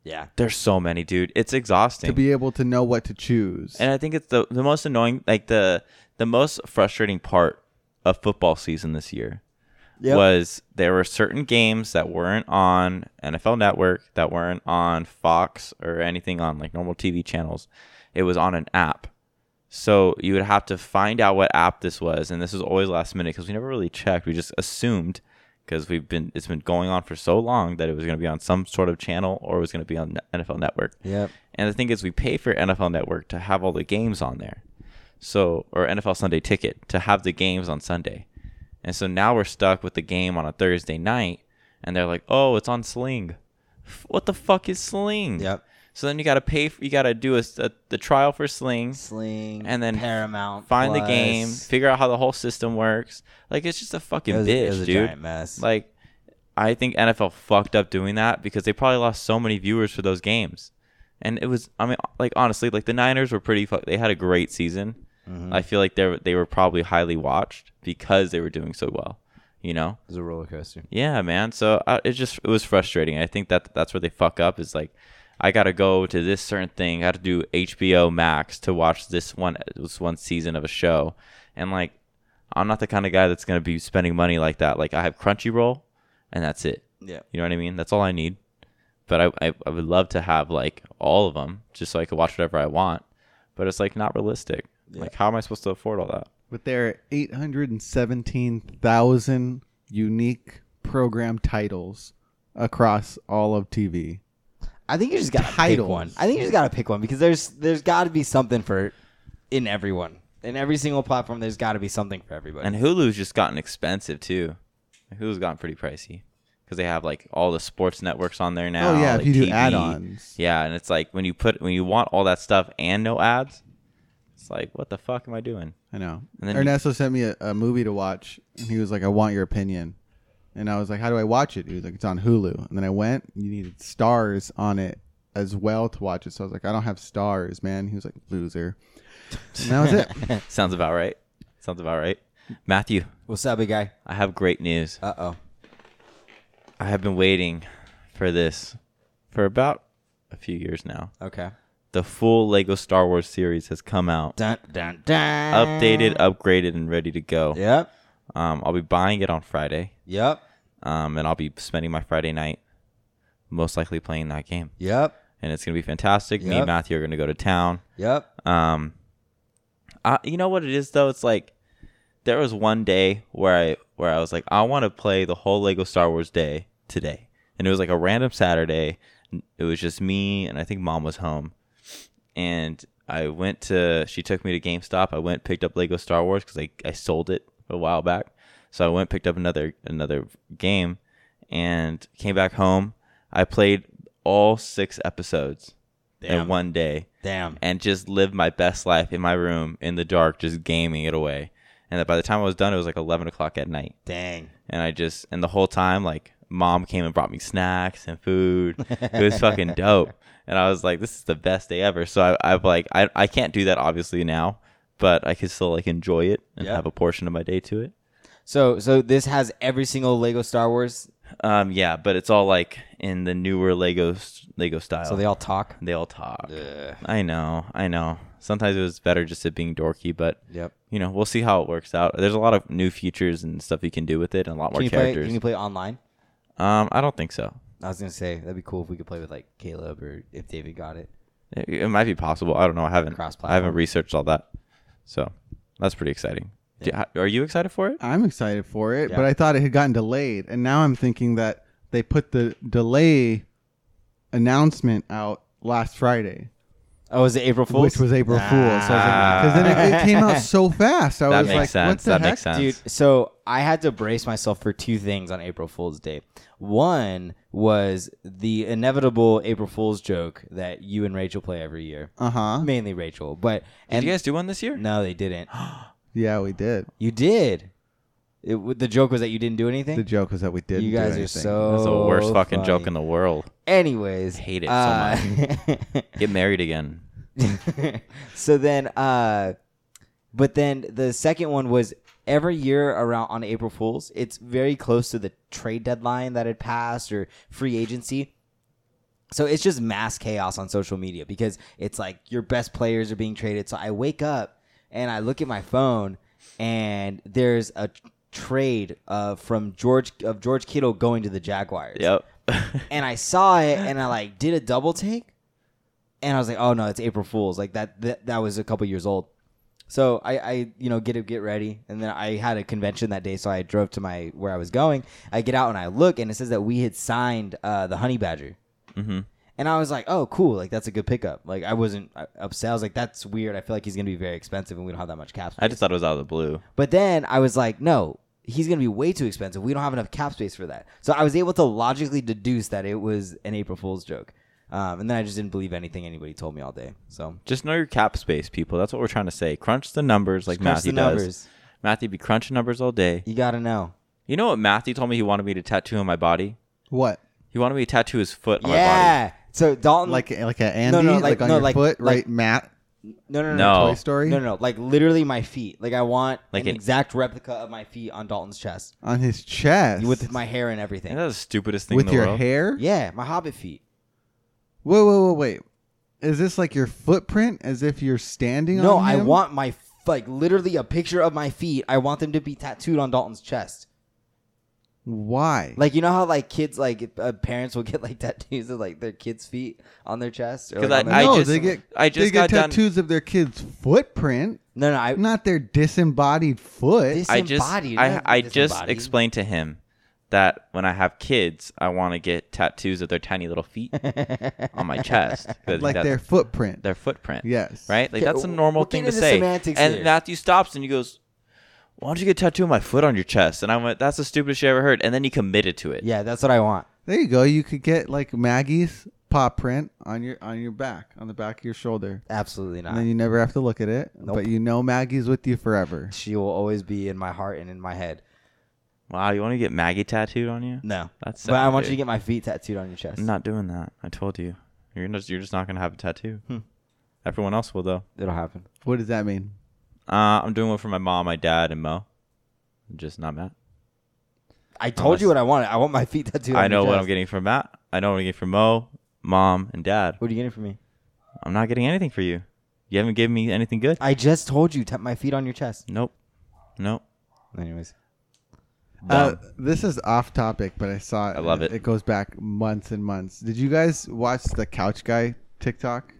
S2: Yeah.
S1: There's so many, dude. It's exhausting.
S3: to be able to know what to choose.
S1: And I think it's the the most annoying, like the the most frustrating part of football season this year
S2: Yep.
S1: was there were certain games that weren't on NFL Network, that weren't on Fox or anything on like normal TV channels. It was on an app. So you would have to find out what app this was, and this was always last minute because we never really checked. We just assumed because we've been it's been going on for so long that it was going to be on some sort of channel or it was going to be on NFL Network.
S2: Yep.
S1: And the thing is, we pay for NFL Network to have all the games on there. So, or NFL Sunday Ticket to have the games on Sunday. And so now we're stuck with the game on a Thursday night, and they're like, "Oh, it's on Sling." What the fuck is Sling?
S2: Yep.
S1: So then you got to pay. For, you got to do a, a the trial for Sling,
S2: Sling
S1: And then
S2: Paramount.
S1: find the game, figure out how the whole system works. Like it's just a fucking
S2: was,
S1: bitch,
S2: it was a
S1: dude.
S2: giant mess.
S1: Like, I think NFL fucked up doing that because they probably lost so many viewers for those games. And it was, I mean, like honestly, like the Niners were pretty. Fu- they had a great season.
S2: Mm-hmm.
S1: I feel like they they were probably highly watched because they were doing so well. You know?
S2: it was a roller coaster.
S1: Yeah, man. So uh, it just it was frustrating. I think that that's where they fuck up. Is like, I gotta go to this certain thing. I got to do HBO Max to watch this one this one season of a show, and like, I'm not the kind of guy that's gonna be spending money like that. Like I have Crunchyroll, and that's it.
S2: Yeah.
S1: You know what I mean? That's all I need. But I, I I would love to have like all of them just so I could watch whatever I want. But it's like not realistic.
S2: Yeah.
S1: Like how am I supposed to afford all that?
S3: With their 817,000 unique program titles across all of TV.
S2: I think you just gotta pick
S3: Titles.
S2: one. I think you just gotta pick one because there's there's got to be something for in everyone in every single platform. There's got to be something for everybody.
S1: And Hulu's just gotten expensive too. Hulu's gotten pretty pricey because they have like all the sports networks on there now.
S3: oh yeah,
S1: like
S3: if you do
S1: TV.
S3: add-ons.
S1: Yeah, and it's like when you put when you want all that stuff and no ads, it's like what the fuck am I doing?
S3: I know.
S1: And then you-
S3: Ernesto sent me a, a movie to watch, and he was like, "I want your opinion." And I was like, "How do I watch it?" He was like, "It's on Hulu." And then I went. You needed Starz on it as well to watch it. So I was like, "I don't have Starz, man." He was like, "Loser." And that was it.
S1: Sounds about right. Sounds about right. Matthew,
S2: What's up, big guy?
S1: I have great news.
S2: Uh oh.
S1: I have been waiting for this for about a few years now.
S2: Okay.
S1: The full Lego Star Wars series has come out,
S2: Dun dun dun.
S1: updated, upgraded, and ready to go.
S2: Yep.
S1: Um, I'll be buying it on Friday.
S2: Yep.
S1: um, and I'll be spending my Friday night most likely playing that game,
S2: Yep.
S1: and it's gonna be fantastic. Me and Matthew are gonna go to town.
S2: Yep.
S1: Um, I, you know what it is though? It's like there was one day where I where I was like, I want to play the whole Lego Star Wars day today, and it was like a random Saturday. It was just me, and I think mom was home, and I went to. She took me to GameStop. I went picked up Lego Star Wars because I I sold it a while back. So I went picked up another another game, and came back home. I played all six episodes
S2: Damn.
S1: in one day,
S2: Damn.
S1: and just lived my best life in my room in the dark, just gaming it away. And that by the time I was done, it was like eleven o'clock at night,
S2: Dang.
S1: and I just and the whole time like mom came and brought me snacks and food. it was fucking dope. And I was like, this is the best day ever. So I, I've like, I, I can't do that obviously now, but I could still like enjoy it and
S2: Yeah.
S1: have a portion of my day to it.
S2: So so this has every single Lego Star Wars.
S1: Um, yeah, but it's all like in the newer Lego Lego style.
S2: So they all talk.
S1: they all talk.
S2: Ugh.
S1: I know, I know. Sometimes it was better just it being dorky, but
S2: Yep.
S1: you know, we'll see how it works out. There's a lot of new features and stuff you can do with it, and a lot more
S2: Can you play?
S1: characters.
S2: Can you play online?
S1: um, I don't think so.
S2: I was gonna say that'd be cool if we could play with like Caleb or if David got it.
S1: It, it might be possible. I don't know. I haven't.
S2: Cross-platform.
S1: I haven't researched all that, so that's pretty exciting. Do- are you excited for it?
S3: I'm excited for it,
S2: Yeah.
S3: but I thought it had gotten delayed, and now I'm thinking that they put the delay announcement out last Friday,
S2: Oh, is it April Fool's?
S3: which was April Fool's. So because then it, it came out so fast, I
S1: That
S3: was
S1: makes
S3: like,
S1: sense.
S3: "What the
S1: That
S3: heck?"
S1: makes sense.
S2: Dude, so I had to brace myself for two things on April Fool's Day. One was the inevitable April Fool's joke that you and Rachel play every year.
S3: Uh huh.
S2: Mainly Rachel, but
S1: Did
S2: and
S1: you guys do one this year?
S2: no, they didn't.
S3: Yeah, we did.
S2: You did. It, w- the joke was that you didn't do anything.
S3: The joke was that we did.
S2: you guys are so.
S1: That's the worst fucking joke in the world.
S2: Anyways,
S1: Hate it so
S2: uh,
S1: Get married again.
S2: so then, uh, but then the second one was every year around on April Fools. It's very close to the trade deadline that had passed or free agency. So it's just mass chaos on social media because it's like your best players are being traded. So I wake up and I look at my phone and there's a trade uh, from George of George Kittle going to the Jaguars
S1: Yep.
S2: and I saw it and I like did a double take and I was like, oh no, it's April Fools. Like that that, that was a couple years old. So I, I you know get it get ready and then I had a convention that day so I drove to my where I was going. I get out and I look and it says that we had signed uh, the Honey Badger.
S1: hmm
S2: And I was like, oh, cool. Like, that's a good pickup. Like, I wasn't uh, upset. I was like, that's weird. I feel like he's going to be very expensive and we don't have that much cap space.
S1: I just thought it was out of the blue.
S2: But then I was like, no, he's going to be way too expensive. We don't have enough cap space for that. So I was able to logically deduce that it was an April Fool's joke. Um, and then I just didn't believe anything anybody told me all day. So
S1: Just know your cap space, people. That's what we're trying to say. Crunch the numbers like
S2: crunch
S1: Matthew
S2: the
S1: does.
S2: numbers.
S1: Matthew be crunching numbers all day.
S2: You got to know.
S1: You know what Matthew told me he wanted me to tattoo on my body?
S3: What?
S1: He wanted me to tattoo his foot on my body.
S2: Yeah. So Dalton,
S3: Like like a Andy,
S2: no,
S3: like,
S2: like-
S3: on
S2: no,
S3: your
S2: like-
S3: foot,
S2: like-
S3: right, Matt?
S2: no, no, no,
S1: No.
S3: Toy Story
S2: No, no, no, like literally my feet. Like I want
S1: Like
S2: an
S1: an-
S2: exact replica of my feet on Dalton's chest
S3: on his chest
S2: with my hair and everything.
S1: Isn't the stupidest thing
S3: with
S1: in the world.
S3: With your
S1: world?
S3: hair.
S2: Yeah, my Hobbit feet.
S3: Whoa, whoa, whoa, wait. Is this like your footprint, as if you're standing on
S2: that?
S3: No, I
S2: want my like literally a picture of my feet. I want them to be tattooed on Dalton's chest.
S3: Why?
S2: Like you know how like kids like uh, parents will get like tattoos of like their kids' feet on their chest. Or,
S1: 'Cause
S2: like, on
S1: I-
S2: their-
S3: no,
S1: just-
S3: they get
S1: I just
S3: they get
S1: got done-
S3: tattoos of their kid's footprint,
S2: no, no, I
S3: not their disembodied foot.
S2: This-
S1: I just
S2: Disembodied,
S1: I
S2: not
S1: I just explained to him that when I have kids, I want to get tattoos of their tiny little feet on my chest,
S3: like
S1: that-
S3: their footprint.
S1: their footprint.
S3: yes.
S1: right? Like
S2: Okay,
S1: that's a normal thing to say.
S2: semantics
S1: And
S2: here.
S1: Matthew stops and he goes, "Why don't you get a tattoo of my foot on your chest?" And I went, "That's the stupidest shit I ever heard." And then he committed to it.
S2: yeah, that's what I want.
S3: There you go. You could get like Maggie's paw print on your on your back, on the back of your shoulder.
S2: Absolutely
S3: And
S2: not.
S3: then you never have to look at it.
S2: Nope.
S3: But you know Maggie's with you forever.
S2: she will always be in my heart and in my head.
S1: Wow, you want to get Maggie tattooed on you?
S2: No,
S1: That's
S2: but I
S1: sad,
S2: want you to get my feet tattooed on your chest.
S1: I'm not doing that. I told you. You're just you're just not gonna have a tattoo.
S2: Hmm.
S1: Everyone else will though.
S2: It'll happen.
S3: What does that mean?
S1: Uh, I'm doing one for my mom, my dad, and Mo. Just not Matt.
S2: I told you what I wanted. I want my feet tattooed.
S1: I
S2: on
S1: know
S2: your
S1: what I'm
S2: chest.
S1: getting from Matt. I know what I'm getting from Mo, mom, and dad.
S2: What are you getting for me?
S1: I'm not getting anything for you. You haven't given me anything good.
S2: I just told you, tap my feet on your chest.
S1: Nope. Nope.
S2: Anyways,
S3: Uh,
S1: Dumb.
S3: this is off topic, but I saw it.
S1: I love it.
S3: It goes back months and months. Did you guys watch the Couch Guy TikTok?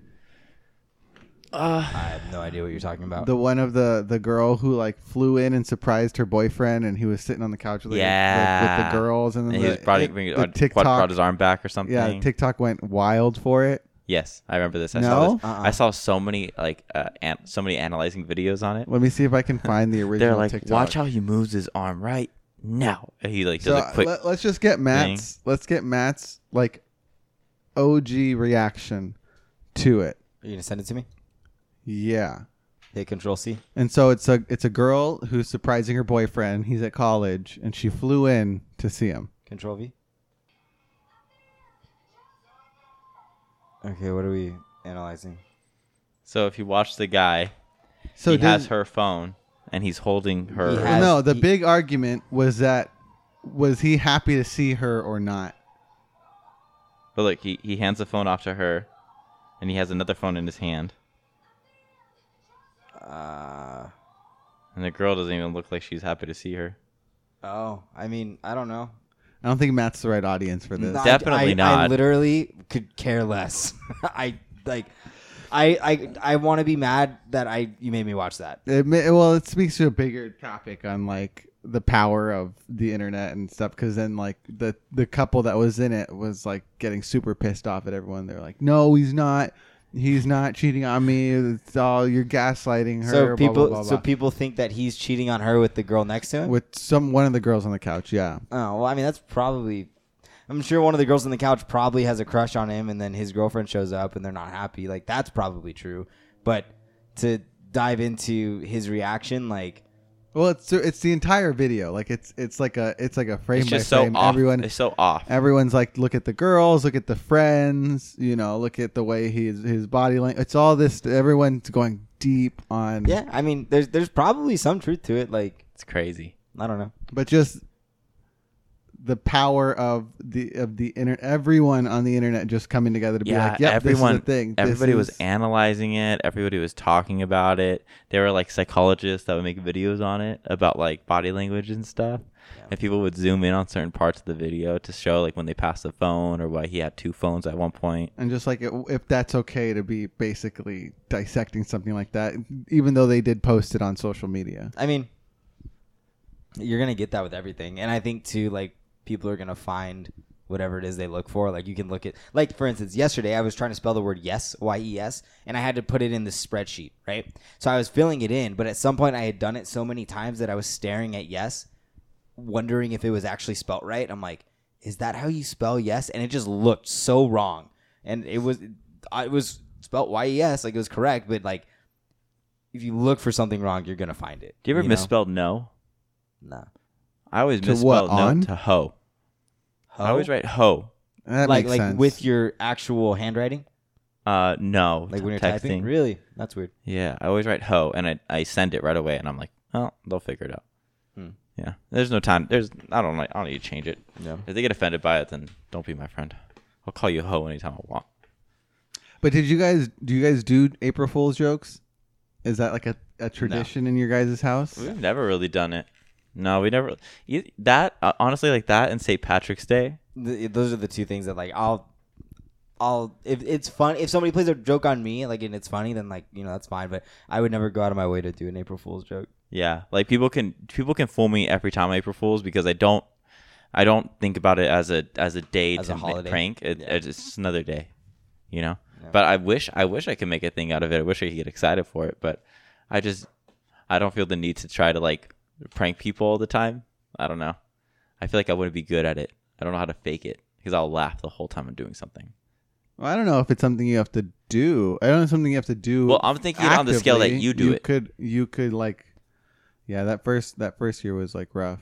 S2: I have no idea what you're talking about.
S3: The one of the the girl who like flew in and surprised her boyfriend, and he was sitting on the couch with, like,
S1: Yeah.
S3: like, with the girls, and then
S1: And he
S3: the,
S1: was probably
S3: it-
S1: bringing,
S3: the
S1: uh,
S3: TikTok.
S1: brought his arm back or something.
S3: yeah, TikTok went wild for it.
S1: Yes, I remember this. I
S3: No?
S1: saw this.
S2: Uh-uh.
S1: I saw so many like uh, an- so many analyzing videos on it.
S3: Let me see if I can find the original
S1: They're like,
S3: TikTok.
S1: watch how he moves his arm right, now. And he like
S3: So
S1: does a quick.
S3: let, us just get Matt's. Let's get Matt's like OG reaction to it.
S2: Are you gonna send it to me?
S3: Yeah.
S2: Hit Control C.
S3: And so it's a it's a girl who's surprising her boyfriend. He's at college, and she flew in to see him.
S2: Control V. Okay, what are we analyzing?
S1: so if you watch the guy,
S3: So
S1: he has her phone and he's holding her.
S2: He
S3: Well,
S2: has-
S3: no, the
S2: he-
S3: big argument was that was he happy to see her or not?
S1: But look, he, he hands the phone off to her, and he has another phone in his hand,
S2: Uh
S1: and the girl doesn't even look like she's happy to see her.
S2: oh, I mean, I don't know.
S3: I don't think Matt's the right audience for this.
S2: No, I-
S1: Definitely
S2: I, I
S1: not.
S2: literally could care less. I like. I I I want to be mad that I you made me watch that.
S3: It may, well, it speaks to a bigger topic on like the power of the internet and stuff. Because then, like the the couple that was in it was like getting super pissed off at everyone. They're like, "No, he's not. He's not cheating on me. It's all you're gaslighting her."
S2: so
S3: blah,
S2: people
S3: blah, blah,
S2: so people think that he's cheating on her with the girl next to him.
S3: with some one of the girls on the couch. Yeah,
S2: oh well, I mean that's probably. I'm sure one of the girls on the couch probably has a crush on him, and then his girlfriend shows up and they're not happy. Like that's probably true. But to dive into his reaction, like
S3: well, it's it's the entire video. Like it's it's like a it's like a frame
S1: It's
S3: by
S1: just so
S3: frame.
S1: off.
S3: Everyone
S1: it's so off.
S3: everyone's like, look at the girls, look at the friends, you know, look at the way he's his body language. It's all this. Everyone's going deep on.
S2: yeah, I mean there's there's probably some truth to it. Like
S1: It's crazy.
S2: I don't know.
S3: but just the power of the of the internet. Everyone on the internet just coming together to be like, yeah
S1: everyone.
S3: this is the thing." This
S1: Everybody was
S3: is-
S1: analyzing it. Everybody was talking about it. There were like psychologists that would make videos on it about like body language and stuff.
S2: Yeah.
S1: And people would zoom in on certain parts of the video to show like when they passed the phone or why he had two phones at one point.
S3: and just like it, if that's okay to be basically dissecting something like that, even though they did post it on social media.
S2: I mean, you're gonna get that with everything, and I think too, like people are gonna find whatever it is they look for. Like you can look at, like for instance, yesterday I was trying to spell the word yes, Y E S, and I had to put it in the spreadsheet, right? So I was filling it in, but at some point I had done it so many times that I was staring at yes, wondering if it was actually spelt right. I'm like, is that how you spell yes? And it just looked so wrong, and it was, it was spelt Y E S, like it was correct, but like. If you look for something wrong, you're gonna find it.
S1: Do you ever
S2: know?
S1: misspell no?
S2: No.
S1: I always
S3: To what,
S1: misspell no
S3: on?
S1: to hoe. I always write ho.
S3: That
S2: like
S3: makes
S2: like
S3: sense.
S2: with your actual handwriting,
S1: Uh, no.
S2: like when you're
S1: texting.
S2: typing. Really, that's weird.
S1: Yeah, I always write ho, and I I send it right away, and I'm like, oh, they'll figure it out.
S2: Hmm.
S1: Yeah, there's no time. There's I don't like I don't need to change it.
S2: Yeah.
S1: If they get offended by it, then don't be my friend. I'll call you ho anytime I want.
S3: But did you guys do you guys do April Fool's jokes? Is that like a, a tradition in your guys' house?
S1: We've never really done it. No, we never. That uh, honestly, like that and St. Patrick's Day.
S2: Th- those are the two things that like I'll, I'll if it's fun if somebody plays a joke on me like and it's funny then like you know that's fine. But I would never go out of my way to do an April Fool's joke.
S1: Yeah, like people can people can fool me every time April Fools because I don't I don't think about it as a as a day
S2: As
S1: to
S2: a
S1: prank. It,
S2: Yeah.
S1: It's just another day, you know.
S2: Yeah.
S1: But I wish I wish I could make a thing out of it. I wish I could get excited for it, but I just I don't feel the need to try to like prank people all the time. I don't know. I feel like I wouldn't be good at it. I don't know how to fake it because I'll laugh the whole time I'm doing something.
S3: Well, I don't know if it's something you have to do. I don't know if something you have to do.
S1: Well, I'm thinking on the scale that you do it.
S3: Could you could like, yeah, that first that first year was like rough.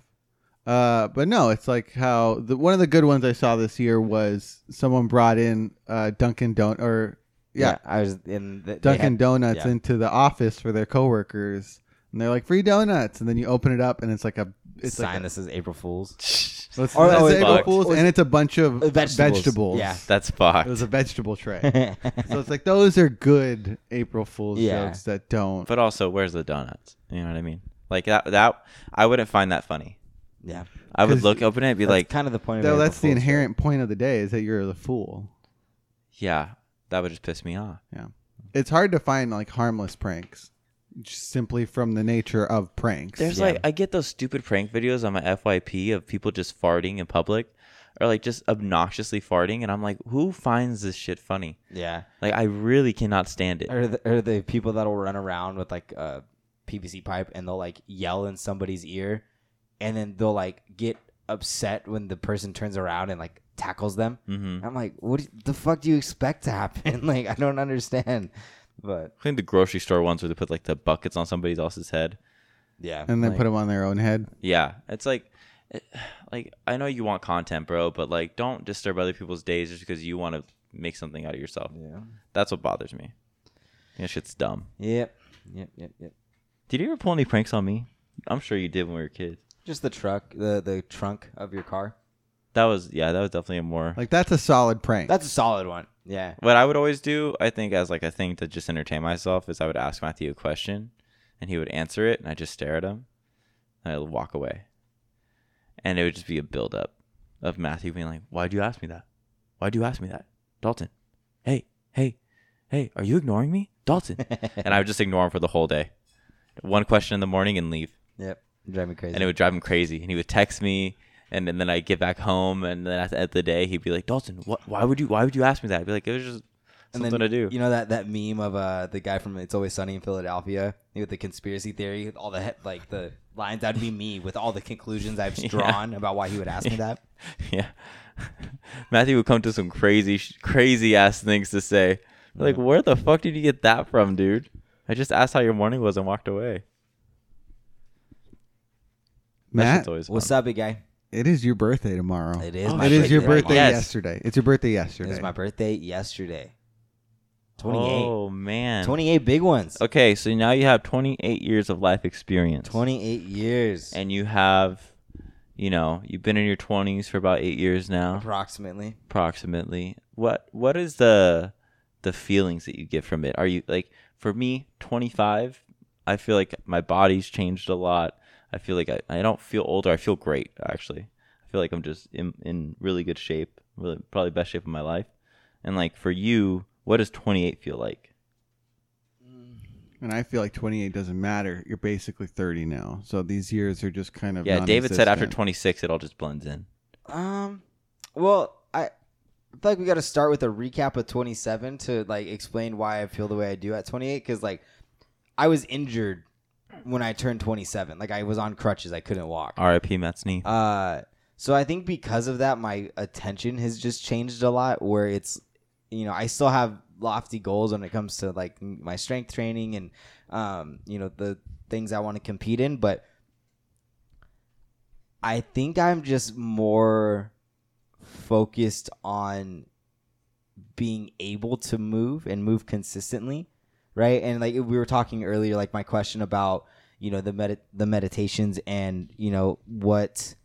S3: Uh, but no, it's like how the one of the good ones I saw this year was someone brought in uh Dunkin' Don or yeah,
S2: I was in the,
S3: Dunkin'
S2: had-
S3: Donuts
S2: yeah.
S3: into the office for their coworkers, and they're like free donuts, and then you open it up and it's like a it's
S2: sign
S3: like a,
S2: that says April Fools.
S3: well, it's,
S2: Or-
S3: it's
S2: oh,
S3: April
S1: fucked.
S3: Fools, and it's a bunch of
S2: vegetables.
S3: vegetables.
S2: Yeah.
S1: That's fucked.
S3: It was a vegetable tray. so it's like those are good April Fool's
S2: Yeah.
S3: jokes that don't.
S1: But also, where's the donuts? You know what I mean? Like that that I wouldn't find that funny.
S2: yeah,
S1: I would look open it and be
S2: that's
S1: like,
S2: kind of the point. of
S3: Though
S2: April
S3: that's the
S2: Fool's, right?
S3: inherent point of the day is that you're the fool.
S1: yeah, that would just piss me off.
S3: Yeah, it's hard to find like harmless pranks, just simply from the nature of pranks.
S1: There's
S2: Yeah.
S1: like I get those stupid prank videos on my FYP of people just farting in public or like just obnoxiously farting and I'm like, who finds this shit funny?
S2: Yeah,
S1: Like I really cannot stand it.
S2: or the, or the people that'll run around with like a PVC pipe and they'll like yell in somebody's ear, and then they'll like get upset when the person turns around and like tackles them.
S1: Mm-hmm.
S2: I'm like, what do- the fuck do you expect to happen? like, I don't understand. But
S1: I think the grocery store ones where they put like the buckets on somebody else's head.
S2: yeah,
S3: and then
S2: like,
S3: put them on their own head.
S1: Yeah, it's like, it, like I know you want content, bro, but like don't disturb other people's days just because you want to make something out of yourself.
S2: Yeah.
S1: That's what bothers me. That shit's dumb.
S2: Yep. Yep. Yep. Yep.
S1: Did you ever pull any pranks on me? I'm sure you did when we were kids.
S2: Just the truck, the the trunk of your car.
S1: That was yeah, that was definitely a more.
S3: Like that's a solid prank.
S2: That's a solid one. Yeah.
S1: what I would always do, I think, as like a thing to just entertain myself, is I would ask Matthew a question, and he would answer it, and I just stare at him, and I would walk away, and it would just be a build up of Matthew being like, "Why'd you ask me that? Why'd you ask me that, Dalton? Hey, hey, hey, are you ignoring me, Dalton?" and I would just ignore him for the whole day. One question in the morning and leave,
S2: Yep. Drive me crazy.
S1: and it would drive him crazy. And he would text me, and, and then I get back home, and then at the end of the day, he'd be like, "Dalton, what? Why would you? Why would you ask me that?" I'd be like, "It was just."
S2: and
S1: Something
S2: then
S1: to do.
S2: you know that that meme of uh the guy from It's Always Sunny in Philadelphia with the conspiracy theory, with all the he- like the lines. That'd be me with all the conclusions I've
S1: Yeah.
S2: drawn about why he would ask me that.
S1: Yeah. Matthew would come to some crazy, crazy ass things to say. Like, where the fuck did you get that from, dude? I just asked how your morning was and walked away.
S3: Matt,
S2: What's up, big guy?
S3: It is your birthday tomorrow.
S2: It is
S1: Oh,
S2: my
S3: It is your
S2: birthday.
S3: birthday
S1: Yes.
S3: yesterday. It's your birthday
S2: It
S3: yesterday.
S2: was my birthday yesterday. 28.
S1: Oh man.
S2: 28 big ones.
S1: Okay, so now you have 28 years of life experience.
S2: 28 years.
S1: And you have, you know, you've been in your 20s for about eight years now,
S2: approximately.
S1: approximately. What What is the the feelings that you get from it? Are you like, for me, 25? I feel like my body's changed a lot. I feel like I, I don't feel older. I feel great actually. I feel like I'm just in in really good shape, really probably best shape of my life. And like for you, what does 28 feel like?
S3: and I feel like 28 doesn't matter. You're basically 30 now. So these years are just kind of
S1: Yeah, David said after 26 it all just blends in.
S2: Um, well, I I feel like we got to start with a recap of 27 to like explain why I feel the way I do at 28. Because like, I was injured when I turned 27. Like I was on crutches. I couldn't walk.
S1: R.I.P. Matt Snee.
S2: Uh, so I think because of that, my attention has just changed a lot. Where it's, you know, I still have lofty goals when it comes to like my strength training and, um, you know, the things I want to compete in. But I think I'm just more focused on being able to move and move consistently, right? And like we were talking earlier, like my question about you know the med- the meditations and you know what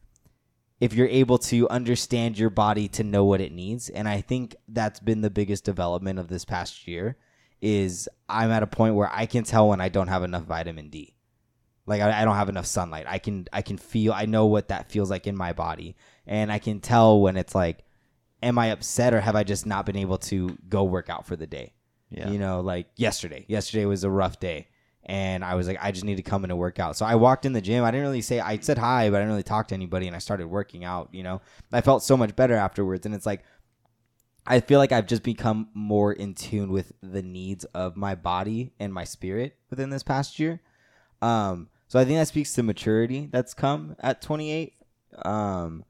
S2: if you're able to understand your body to know what it needs. And i think that's been the biggest development of this past year is i'm at a point where i can tell when i don't have enough vitamin d. Like I, I don't have enough sunlight. I can i can feel i know what that feels like in my body. And i can tell when it's like am i upset or have i just not been able to go work out for the day
S1: Yeah.
S2: you know like yesterday. Yesterday was a rough day. And i was like i just need to come in and work out. So i walked in the gym. I didn't really say i said hi but i didn't really talk to anybody and i started working out you know. I felt so much better afterwards and it's like i feel like i've just become more in tune with the needs of my body and my spirit within this past year. Um so i think that speaks to maturity that's come at 28 um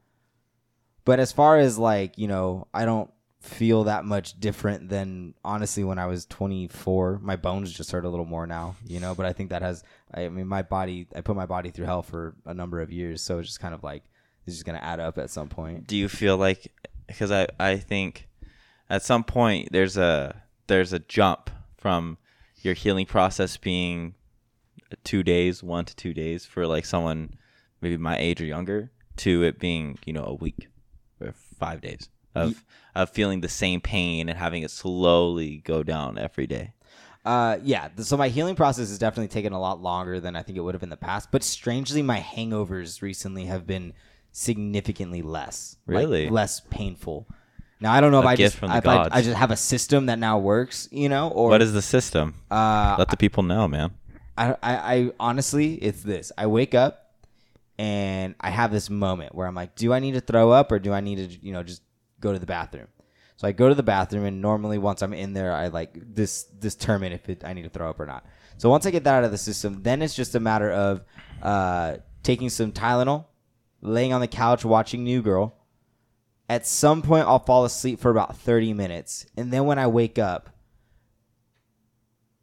S2: but as far as like you know i don't feel that much different than honestly when I was 24. My bones just hurt a little more now, you know. But I think that has, I mean, my body. I put my body through hell for a number of years, so it's just kind of like it's just gonna add up at some point.
S1: do you feel like because I, I think at some point there's a there's a jump from your healing process being two days one to two days for like someone maybe my age or younger to it being you know a week or five days of of feeling the same pain and having it slowly go down every day
S2: Uh, yeah. So my healing process has definitely taken a lot longer than I think it would have in the past. But strangely, my hangovers recently have been significantly less. like,
S1: Really?
S2: less painful. Now I don't know if I just
S1: from
S2: if I. I just have a system that now works, you know, or
S1: what is the system
S2: uh,
S1: let the people know man
S2: I, I, I honestly, it's this. I wake up and I have this moment where I'm like, do I need to throw up or do I need to, you know, just go to the bathroom? So I go to the bathroom and normally once I'm in there, I like this determine if it, I need to throw up or not. So once I get that out of the system, then it's just a matter of uh, taking some Tylenol laying on the couch watching New Girl. At some point, I'll fall asleep for about 30 minutes. And then when I wake up,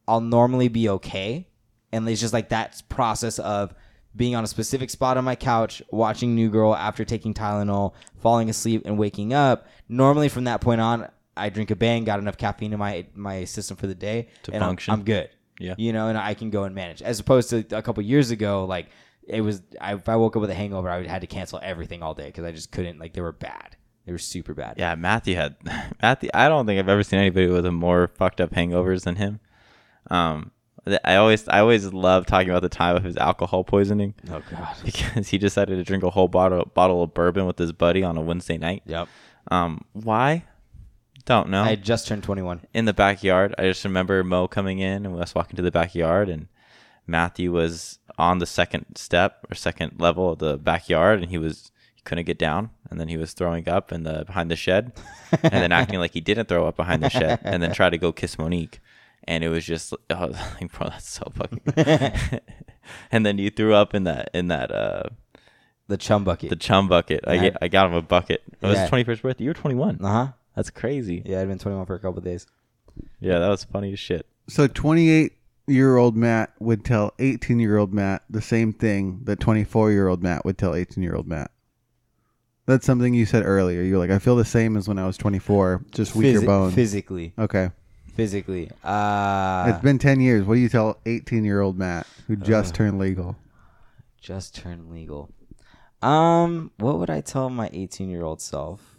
S2: I'll normally be okay. And it's just like that process of being on a specific spot on my couch, watching New Girl after taking Tylenol, falling asleep, and waking up. Normally, from that point on, I drink a bang, got enough caffeine in my my system for the day,
S1: To
S2: and I'm-
S1: function.
S2: I'm, good.
S1: Yeah.
S2: you know, and I can go and manage. As opposed to a couple years ago, like it was, I, if I woke up with a hangover, I would had to cancel everything all day because I just couldn't. Like they were bad. They were super bad.
S1: Yeah, Matthew had Matthew. I don't think I've ever seen anybody with a more fucked up hangovers than him. Um, I always I always love talking about the time of his alcohol poisoning
S2: Oh god.
S1: because he decided to drink a whole bottle bottle of bourbon with his buddy on a Wednesday night.
S2: Yep.
S1: Um, why? Don't know.
S2: I just turned 21.
S1: in the backyard. I just remember Mo coming in and us walking to the backyard, and Matthew was on the second step or second level of the backyard, and he was he couldn't get down, and then he was throwing up in the behind the shed, and then acting like he didn't throw up behind the shed, and then try to go kiss Monique, and it was just oh, I was like, bro, that's so fucking. and then you threw up in that in that uh
S2: The chum bucket.
S1: the chum bucket. I
S2: Yeah.
S1: get, I got him a bucket. It was
S2: Yeah.
S1: his twenty first birthday. You were twenty one.
S2: uh huh.
S1: That's crazy.
S2: Yeah, I'd been 21 for a couple days.
S1: Yeah, that was funny as shit.
S3: So 28 year old Matt would tell 18 year old Matt the same thing that 24 year old Matt would tell 18 year old Matt. That's something you said earlier. You're like, I feel the same as when I was 24, just weaker
S2: Physi-
S3: bones.
S2: Physically,
S3: okay.
S2: Physically. Uh,
S3: it's been 10 years. What do you tell 18 year old Matt who just
S2: Uh.
S3: turned legal?
S2: just turned legal. Um, what would I tell my 18 year old self?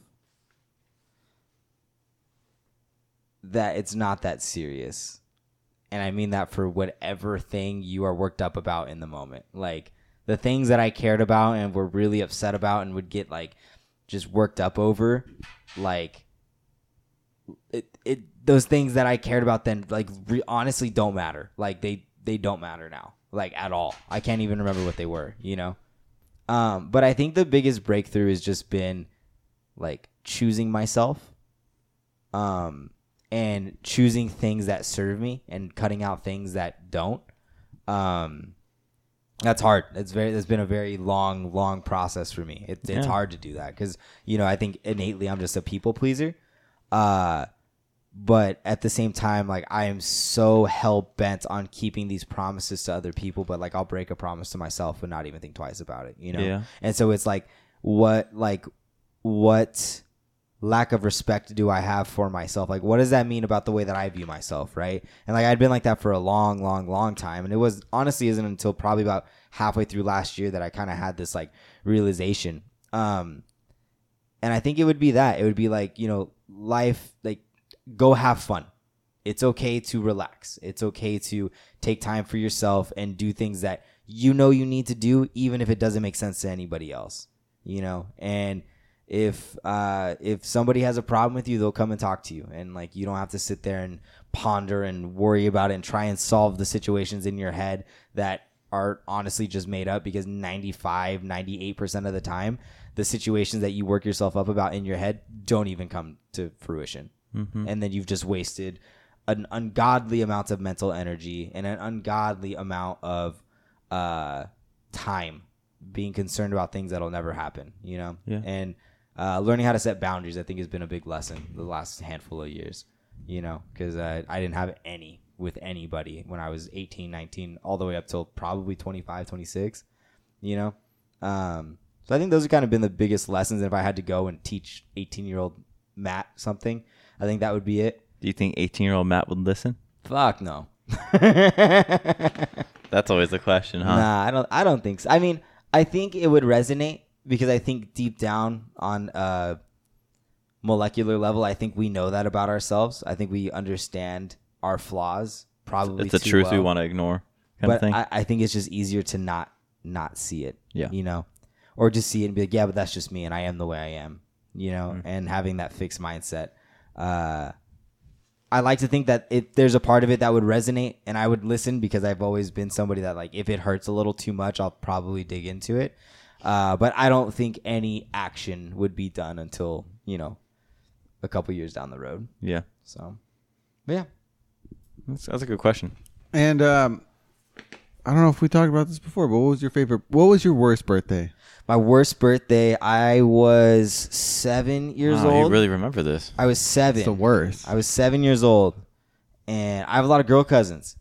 S2: That it's not that serious. And I mean that for whatever thing you are worked up about in the moment. Like the things that I cared about and were really upset about and would get like just worked up over, like it, it those things that I cared about then like re- honestly don't matter. Like they they don't matter now. Like at all. I can't even remember what they were, you know. Um but I think the biggest breakthrough has just been like choosing myself um and choosing things that serve me and cutting out things that don't. Um that's hard. It's very. It's been a very long, long process for me. It's it's
S1: Yeah.
S2: hard to do that because you know I think innately I'm just a people pleaser. Uh, but at the same time, like I am so hell bent on keeping these promises to other people, but like I'll break a promise to myself and not even think twice about it. You know.
S1: Yeah.
S2: And so it's like, what, like, what lack of respect do I have for myself? Like, what does that mean about the way that I view myself, right? And like, I'd been like that for a long, long, long time, and it was honestly isn't until probably about halfway through last year that I kind of had this like realization. Um, and I think it would be that it would be like you know, life like go have fun. It's okay to relax. It's okay to take time for yourself and do things that you know you need to do, even if it doesn't make sense to anybody else. You know, and if uh, if somebody has a problem with you, they'll come and talk to you, and like you don't have to sit there and ponder and worry about it and try and solve the situations in your head that are honestly just made up because 95 98% of the time the situations that you work yourself up about in your head don't even come to fruition. And then you've just wasted an ungodly amount of mental energy and an ungodly amount of uh, time being concerned about things that'll never happen you know?
S1: Yeah.
S2: and uh, learning how to set boundaries i think has been a big lesson the last handful of years you know? Because uh, i didn't have any with anybody when i was 18 19 all the way up till probably 25 26 you know? Um, so i think those have kind of been the biggest lessons. And if i had to go and teach 18 year old matt something i think that would be it
S1: Do you think 18 year old Matt would listen?
S2: fuck no
S1: That's always the question, huh?
S2: Nah, I don't. I don't think so. I mean, I think it would resonate because I think deep down on a molecular level, I think we know that about ourselves. I think we understand our flaws. Probably
S1: it's
S2: too
S1: truth we want to ignore, kind of
S2: But
S1: thing.
S2: I, I think it's just easier to not not see it.
S1: Yeah.
S2: You know, or just see it and be like, yeah, but that's just me, and I am the way I am. You know,
S1: Mm-hmm.
S2: and having that fixed mindset. Uh, I like to think that it there's a part of it that would resonate and I would listen because I've always been somebody that like if it hurts a little too much, I'll probably dig into it. Uh, but I don't think any action would be done until you know a couple years down the road.
S1: yeah,
S2: So, but yeah,
S1: that's, that's a good question.
S3: And um, I don't know if we talked about this before, but what was your favorite? What was your worst birthday?
S2: My worst birthday, I was seven years
S1: Wow,
S2: old.
S1: you really remember this?
S2: I was seven.
S3: It's the worst.
S2: I was seven years old, and I have a lot of girl cousins,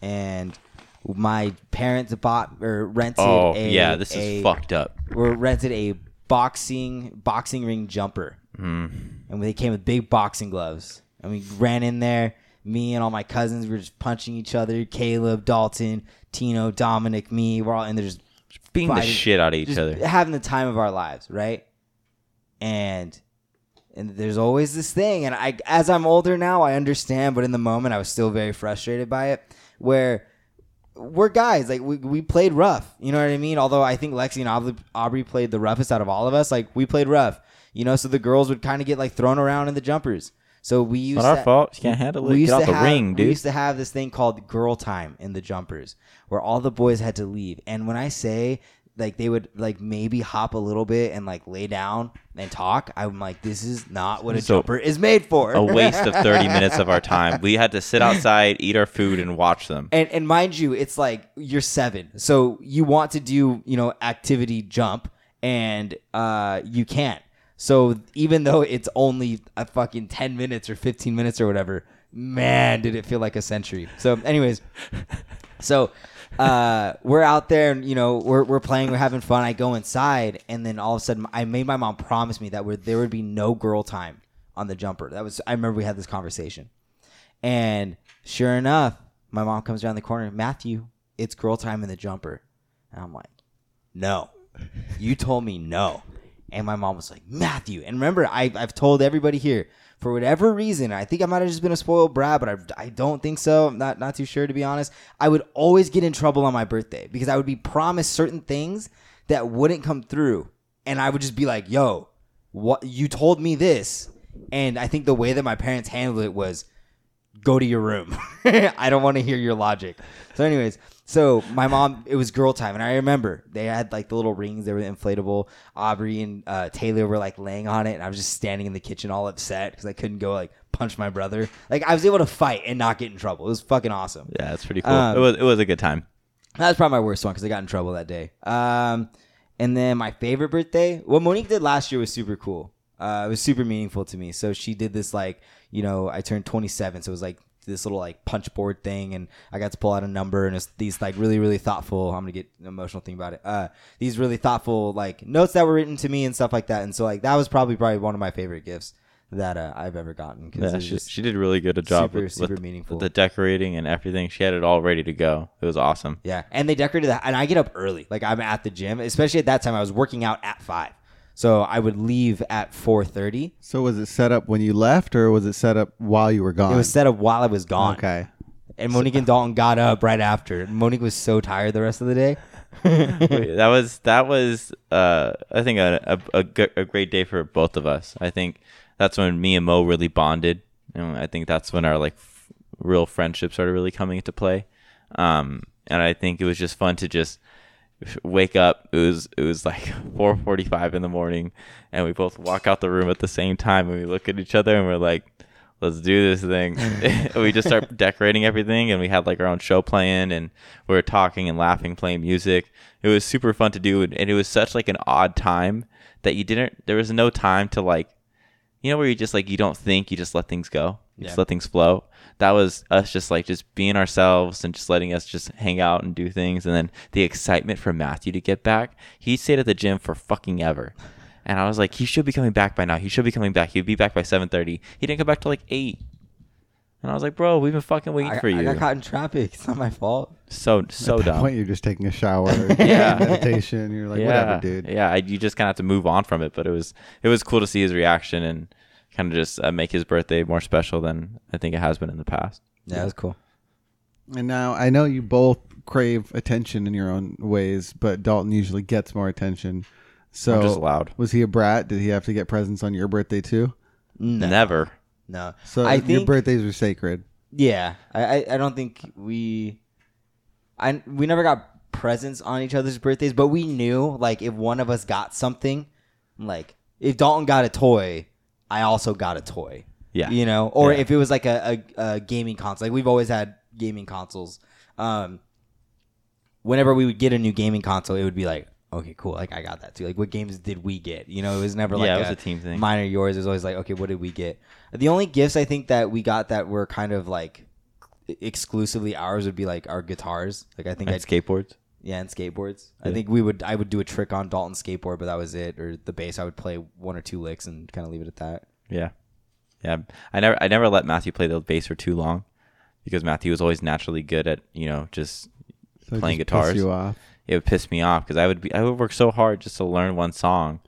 S2: and my parents bought or rented.
S1: Oh
S2: a,
S1: yeah, this
S2: a,
S1: is fucked up.
S2: Or rented a boxing boxing ring jumper,
S1: Mm.
S2: and they came with big boxing gloves, and we ran in there. Me and all my cousins were just punching each other. Caleb, Dalton, Tino, Dominic, me. We're all in there just
S1: Beating the shit out of each
S2: just
S1: other.
S2: having the time of our lives, right? And and there's always this thing, and I as I'm older now, I understand, but in the moment, I was still very frustrated by it. Where we're guys, like we, we played rough, you know what I mean? Although I think Lexi and Aubrey played the roughest out of all of us, like we played rough, you know. So the girls would kind of get like thrown around in the jumpers. So we used
S1: Not our
S2: to-
S1: fault. You can't handle it.
S2: we used
S1: Get out
S2: to
S1: the
S2: have,
S1: ring, dude.
S2: We used to have this thing called girl time in the jumpers, where all the boys had to leave. And when I say like they would like maybe hop a little bit and like lay down and talk, I'm like, this is not what a
S1: So,
S2: jumper is made for.
S1: a waste of 30 minutes of our time. We had to sit outside, eat our food, and watch them.
S2: and and mind you, it's like you're seven, so you want to do you know activity jump, and uh you can't. So even though it's only a fucking ten minutes or fifteen minutes or whatever, man, did it feel like a century. So, anyways, so uh we're out there and you know we're we're playing, we're having fun. I go inside, and then all of a sudden, I made my mom promise me that there would be no girl time on the jumper. That was I remember we had this conversation. And sure enough, my mom comes around the corner, Matthew, it's girl time in the jumper. And I'm like, no, you told me no. And my mom was like, Matthew. And remember, I, I've told everybody here, for whatever reason, I think I might have just been a spoiled brat, but I, I don't think so. I'm not, not too sure, to be honest. I would always get in trouble on my birthday because I would be promised certain things that wouldn't come through. And I would just be like, yo, what you told me this. And I think the way that my parents handled it was, go to your room. I don't want to hear your logic. So, anyways, so my mom, it was girl time, and I remember they had like the little rings. They were inflatable. Aubrey and uh, Taylor were like laying on it, and I was just standing in the kitchen all upset because I couldn't go like punch my brother. Like I was able to fight and not get in trouble. It was fucking awesome.
S1: Yeah, it's pretty cool.
S2: Um,
S1: it was it was a good time.
S2: That was probably my worst one because I got in trouble that day. Um, and then my favorite birthday, what Monique did last year was super cool. Uh, it was super meaningful to me. So she did this like, you know, I turned 27, so it was like this little like punch board thing, and I got to pull out a number, and it's these like really really thoughtful. I'm gonna get emotional thing about it. Uh, these really thoughtful like notes that were written to me and stuff like that. And so like that was probably probably one of my favorite gifts that uh, I've ever gotten because
S1: Yeah, she, she did really good a job
S2: super,
S1: with,
S2: super
S1: with
S2: meaningful.
S1: the decorating and everything. She had it all ready to go. It was awesome.
S2: Yeah, and they decorated that, and I get up early. Like I'm at the gym, especially at that time. I was working out at five, so I would leave at four thirty.
S3: So was it set up when you left, or was it set up while you were gone?
S2: It was set up while I was gone.
S3: okay.
S2: And Monique and Dalton got up right after. Monique was so tired the rest of the day.
S1: that was that was uh, I think a, a, a, g- a great day for both of us. I think that's when me and Mo really bonded. And I think that's when our like f- real friendship started really coming into play. Um, and I think it was just fun to just wake up. It was it was like 4:45 in the morning, and we both walk out the room at the same time, and we look at each other, and we're like, "Let's do this thing." We just start decorating everything, and we had like our own show playing, and we were talking and laughing, playing music. It was super fun to do, and it was such like an odd time that you didn't. There was no time to like, you know, where you just like you don't think, you just let things go, you just let things flow. That was us just like just being ourselves and just letting us just hang out and do things. And then the excitement for Matthew to get back. He stayed at the gym for fucking ever. And I was like, he should be coming back by now. He should be coming back. He'd be back by 7:30. He didn't come back till like 8. And I was like, bro, we've been fucking waiting
S2: I,
S1: for you.
S2: I got caught in traffic. It's not my fault.
S1: so so
S3: At that
S1: dumb.
S3: point, you're just taking a shower,
S1: Yeah.
S3: meditation. You're like, whatever, dude.
S1: Yeah, I, you just kind of have to move on from it. But it was it was cool to see his reaction and kind of just uh, make his birthday more special than I think it has been in the past.
S2: Yeah, it was cool.
S3: And now I know you both crave attention in your own ways, but Dalton usually gets more attention. So
S1: I'm just loud.
S3: was he a brat? Did he have to get presents on your birthday too?
S2: No,
S1: Never.
S2: No.
S3: So
S2: I
S3: your birthdays are sacred.
S2: Yeah, I, I, I don't think we, I we never got presents on each other's birthdays, but we knew like if one of us got something, like if Dalton got a toy, I also got a toy.
S1: Yeah.
S2: you know, or
S1: Yeah.
S2: if it was like a, a, a gaming console, like we've always had gaming consoles. Um, whenever we would get a new gaming console, it would be like, okay, cool, like I got that too. Like, what games did we get? You know, it was never like
S1: Yeah, it was a team thing.
S2: Mine or yours. It was always like, okay, what did we get? The only gifts I think that we got that were kind of like exclusively ours would be like our guitars. Like I think
S1: And
S2: I'd
S1: skateboards.
S2: yeah, and skateboards. I think we would I would do a trick on Dalton's skateboard, but that was it. Or the bass, I would play one or two licks and kind of leave it at that.
S1: Yeah, yeah. I never, I never let Matthew play the bass for too long because Matthew was always naturally good at you know just
S3: So it
S1: playing
S3: just
S1: guitars.
S3: Piss you off.
S1: It would piss me off because I would be, I would work so hard just to learn one song,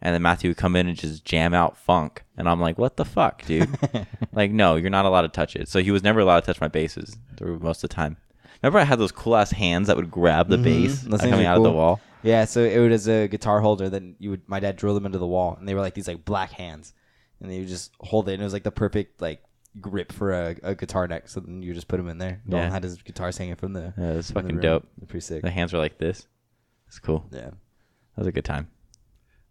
S1: and then Matthew would come in and just jam out funk, and I'm like, what the fuck, dude? like, no, you're not allowed to touch it. So he was never allowed to touch my basses through most of the time. Remember, I had those cool ass hands that would grab the mm-hmm. bass
S2: Those things
S1: coming
S2: are
S1: out of the
S2: cool.
S1: wall.
S2: Yeah, so it was a guitar holder. Then you would my dad drilled them into the wall, and they were like these like black hands, and they would just hold it, and it was like the perfect like grip for a, a guitar neck. So then you just put them in there. Dalton
S1: Yeah.
S2: had his guitars hanging from the.
S1: Yeah, it was
S2: from the
S1: fucking
S2: room.
S1: dope.
S2: Pretty sick.
S1: The hands were like this. It's cool.
S2: Yeah.
S1: That was a good time.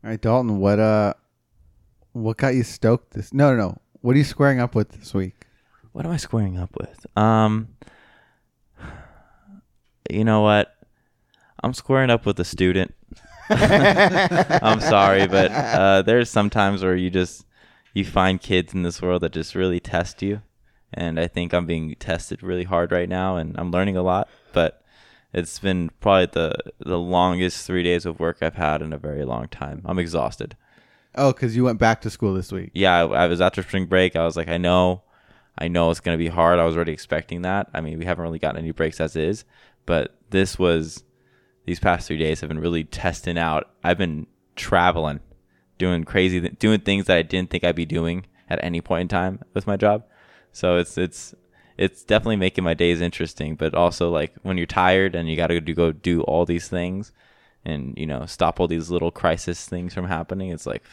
S3: All right, Dalton, what uh, what got you stoked this? No, no, no. What are you squaring up with this week?
S1: What am I squaring up with? Um, you know what? I'm squaring up with a student. I'm sorry, but uh, there's sometimes where you just you find kids in this world that just really test you, and I think I'm being tested really hard right now, and I'm learning a lot. But it's been probably the the longest three days of work I've had in a very long time. I'm exhausted.
S3: Oh, because you went back to school this week.
S1: yeah, I, I was after spring break. I was like, I know, I know it's gonna be hard. I was already expecting that. I mean, we haven't really gotten any breaks as is, but this was these past three days have been really testing out. I've been traveling, doing crazy, doing things that I didn't think I'd be doing at any point in time with my job. So it's it's it's definitely making my days interesting, but also like when you're tired and you got to go do all these things and you know stop all these little crisis things from happening. It's like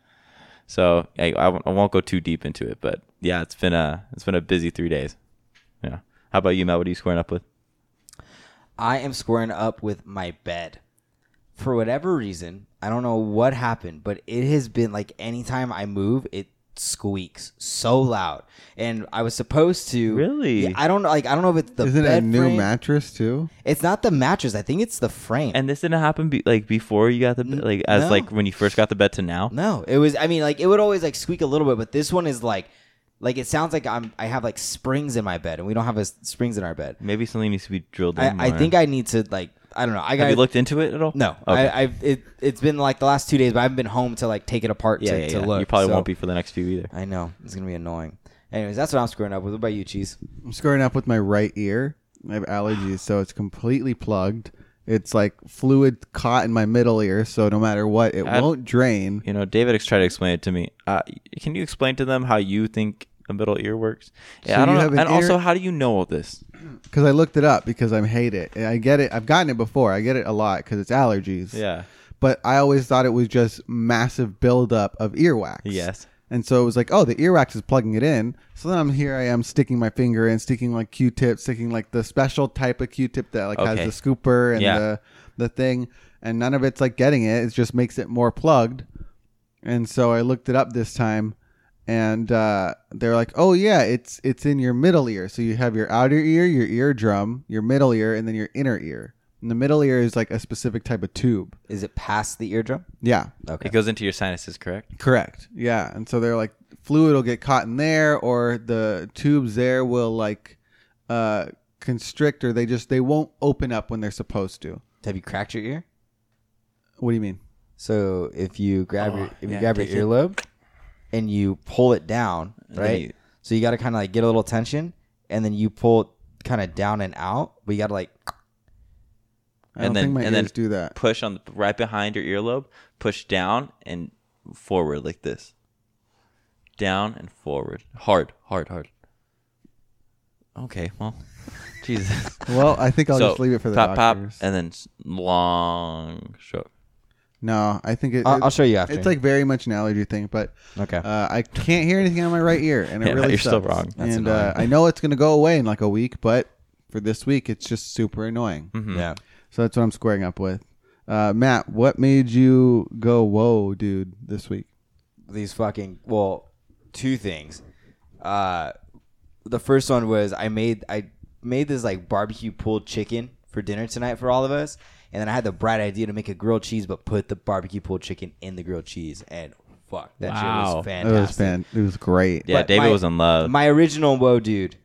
S1: so I, I, won't- I won't go too deep into it, but yeah, it's been a it's been a busy three days. Yeah. How about you, Matt? What are you squaring up with?
S2: I am squaring up with my bed. For whatever reason, I don't know what happened, but it has been like anytime I move, it squeaks so loud. And I was supposed to
S1: Really?
S2: Yeah, I don't know like I don't know if it's the
S3: Isn't it a
S2: bed
S3: new
S2: frame.
S3: mattress too?
S2: It's not the mattress. I think it's the frame.
S1: And this didn't happen be, like before you got the bed, like as
S2: no.
S1: like when you first got the bed to now.
S2: no, it was I mean like it would always like squeak a little bit, but this one is like like it sounds like I'm I have like springs in my bed and we don't have a, springs in our bed.
S1: Maybe something needs to be drilled in.
S2: I, I
S1: more.
S2: think I need to like I don't know. I got
S1: Have you looked into it at all?
S2: No,
S1: Okay.
S2: I, I've it. It's been like the last two days, but I haven't been home to like take it apart
S1: yeah,
S2: to,
S1: yeah,
S2: to
S1: yeah.
S2: look.
S1: You probably
S2: so-
S1: won't be for the next few either.
S2: I know it's gonna be annoying. Anyways, that's what I'm screwing up with. What about you, Cheese?
S3: I'm screwing up with my right ear. I have allergies, so it's completely plugged. It's like fluid caught in my middle ear, so no matter what, it
S1: I-
S3: won't drain.
S1: You know, David ex- tried to explain it to me. Uh, can you explain to them how you think a middle ear works? Yeah,
S3: So
S1: I don't know. And also, how do you know all this?
S3: Because I looked it up because I hate it. I get it. I've gotten it before. I get it a lot because it's allergies.
S1: Yeah.
S3: But I always thought it was just massive buildup of earwax.
S1: Yes.
S3: And so it was like, oh, the earwax is plugging it in. So then I'm here. I am sticking my finger in, sticking like Q-tip, sticking like the special type of Q-tip that like
S1: Okay.
S3: has the scooper and
S1: Yeah.
S3: the the thing, and none of it's like getting it. It just makes it more plugged. And so I looked it up this time, and uh, they're like, oh yeah, it's it's in your middle ear. So you have your outer ear, your eardrum, your middle ear, and then your inner ear. And the middle ear is like a specific type of tube.
S2: Is it past the eardrum?
S3: Yeah.
S2: Okay.
S1: It goes into your sinuses, correct?
S3: Correct. Yeah. And so they're like fluid will get caught in there or the tubes there will like uh constrict or they just they won't open up when they're supposed to.
S2: Have you cracked your ear?
S3: What do you mean?
S2: So if you grab your if you
S1: yeah,
S2: grab your
S1: take it.
S2: earlobe and you pull it down, right?
S1: you-
S2: so you got to kind of like get a little tension, and then you pull it kind of down and out. But you got to like
S3: I
S1: And then- and then-
S3: ears do that.
S1: Push on the, right behind your earlobe. Push down and forward like this. Down and forward. Hard, hard, hard. Okay, well, Jesus.
S3: Well, I think I'll
S1: so
S3: just leave it for the
S1: pop, pop,
S3: doctors.
S1: and then long stroke.
S3: No, I think it,
S2: I'll,
S3: it-
S2: I'll show you after.
S3: it's like very much an allergy thing, but
S2: okay.
S3: uh, I can't hear anything on my right ear, and it
S1: Yeah,
S3: really
S1: you're still
S3: sucks.
S1: wrong.
S2: That's
S3: and uh. I know it's gonna go away in like a week, but for this week, it's just super annoying.
S1: Mhm.
S2: yeah.
S3: So that's what I'm squaring up with. Uh, Matt, what made you go, whoa, dude, this week?
S2: these fucking well two things uh the first one was i made i made this like barbecue pulled chicken for dinner tonight for all of us. And then I had the bright idea to make a grilled cheese, but put the barbecue pulled chicken in the grilled cheese. And fuck, that shit
S1: Wow.
S2: was
S3: It
S2: fantastic.
S3: was fan. It was great.
S1: Yeah,
S2: But
S1: David
S2: my-
S1: was in love.
S2: My original whoa, dude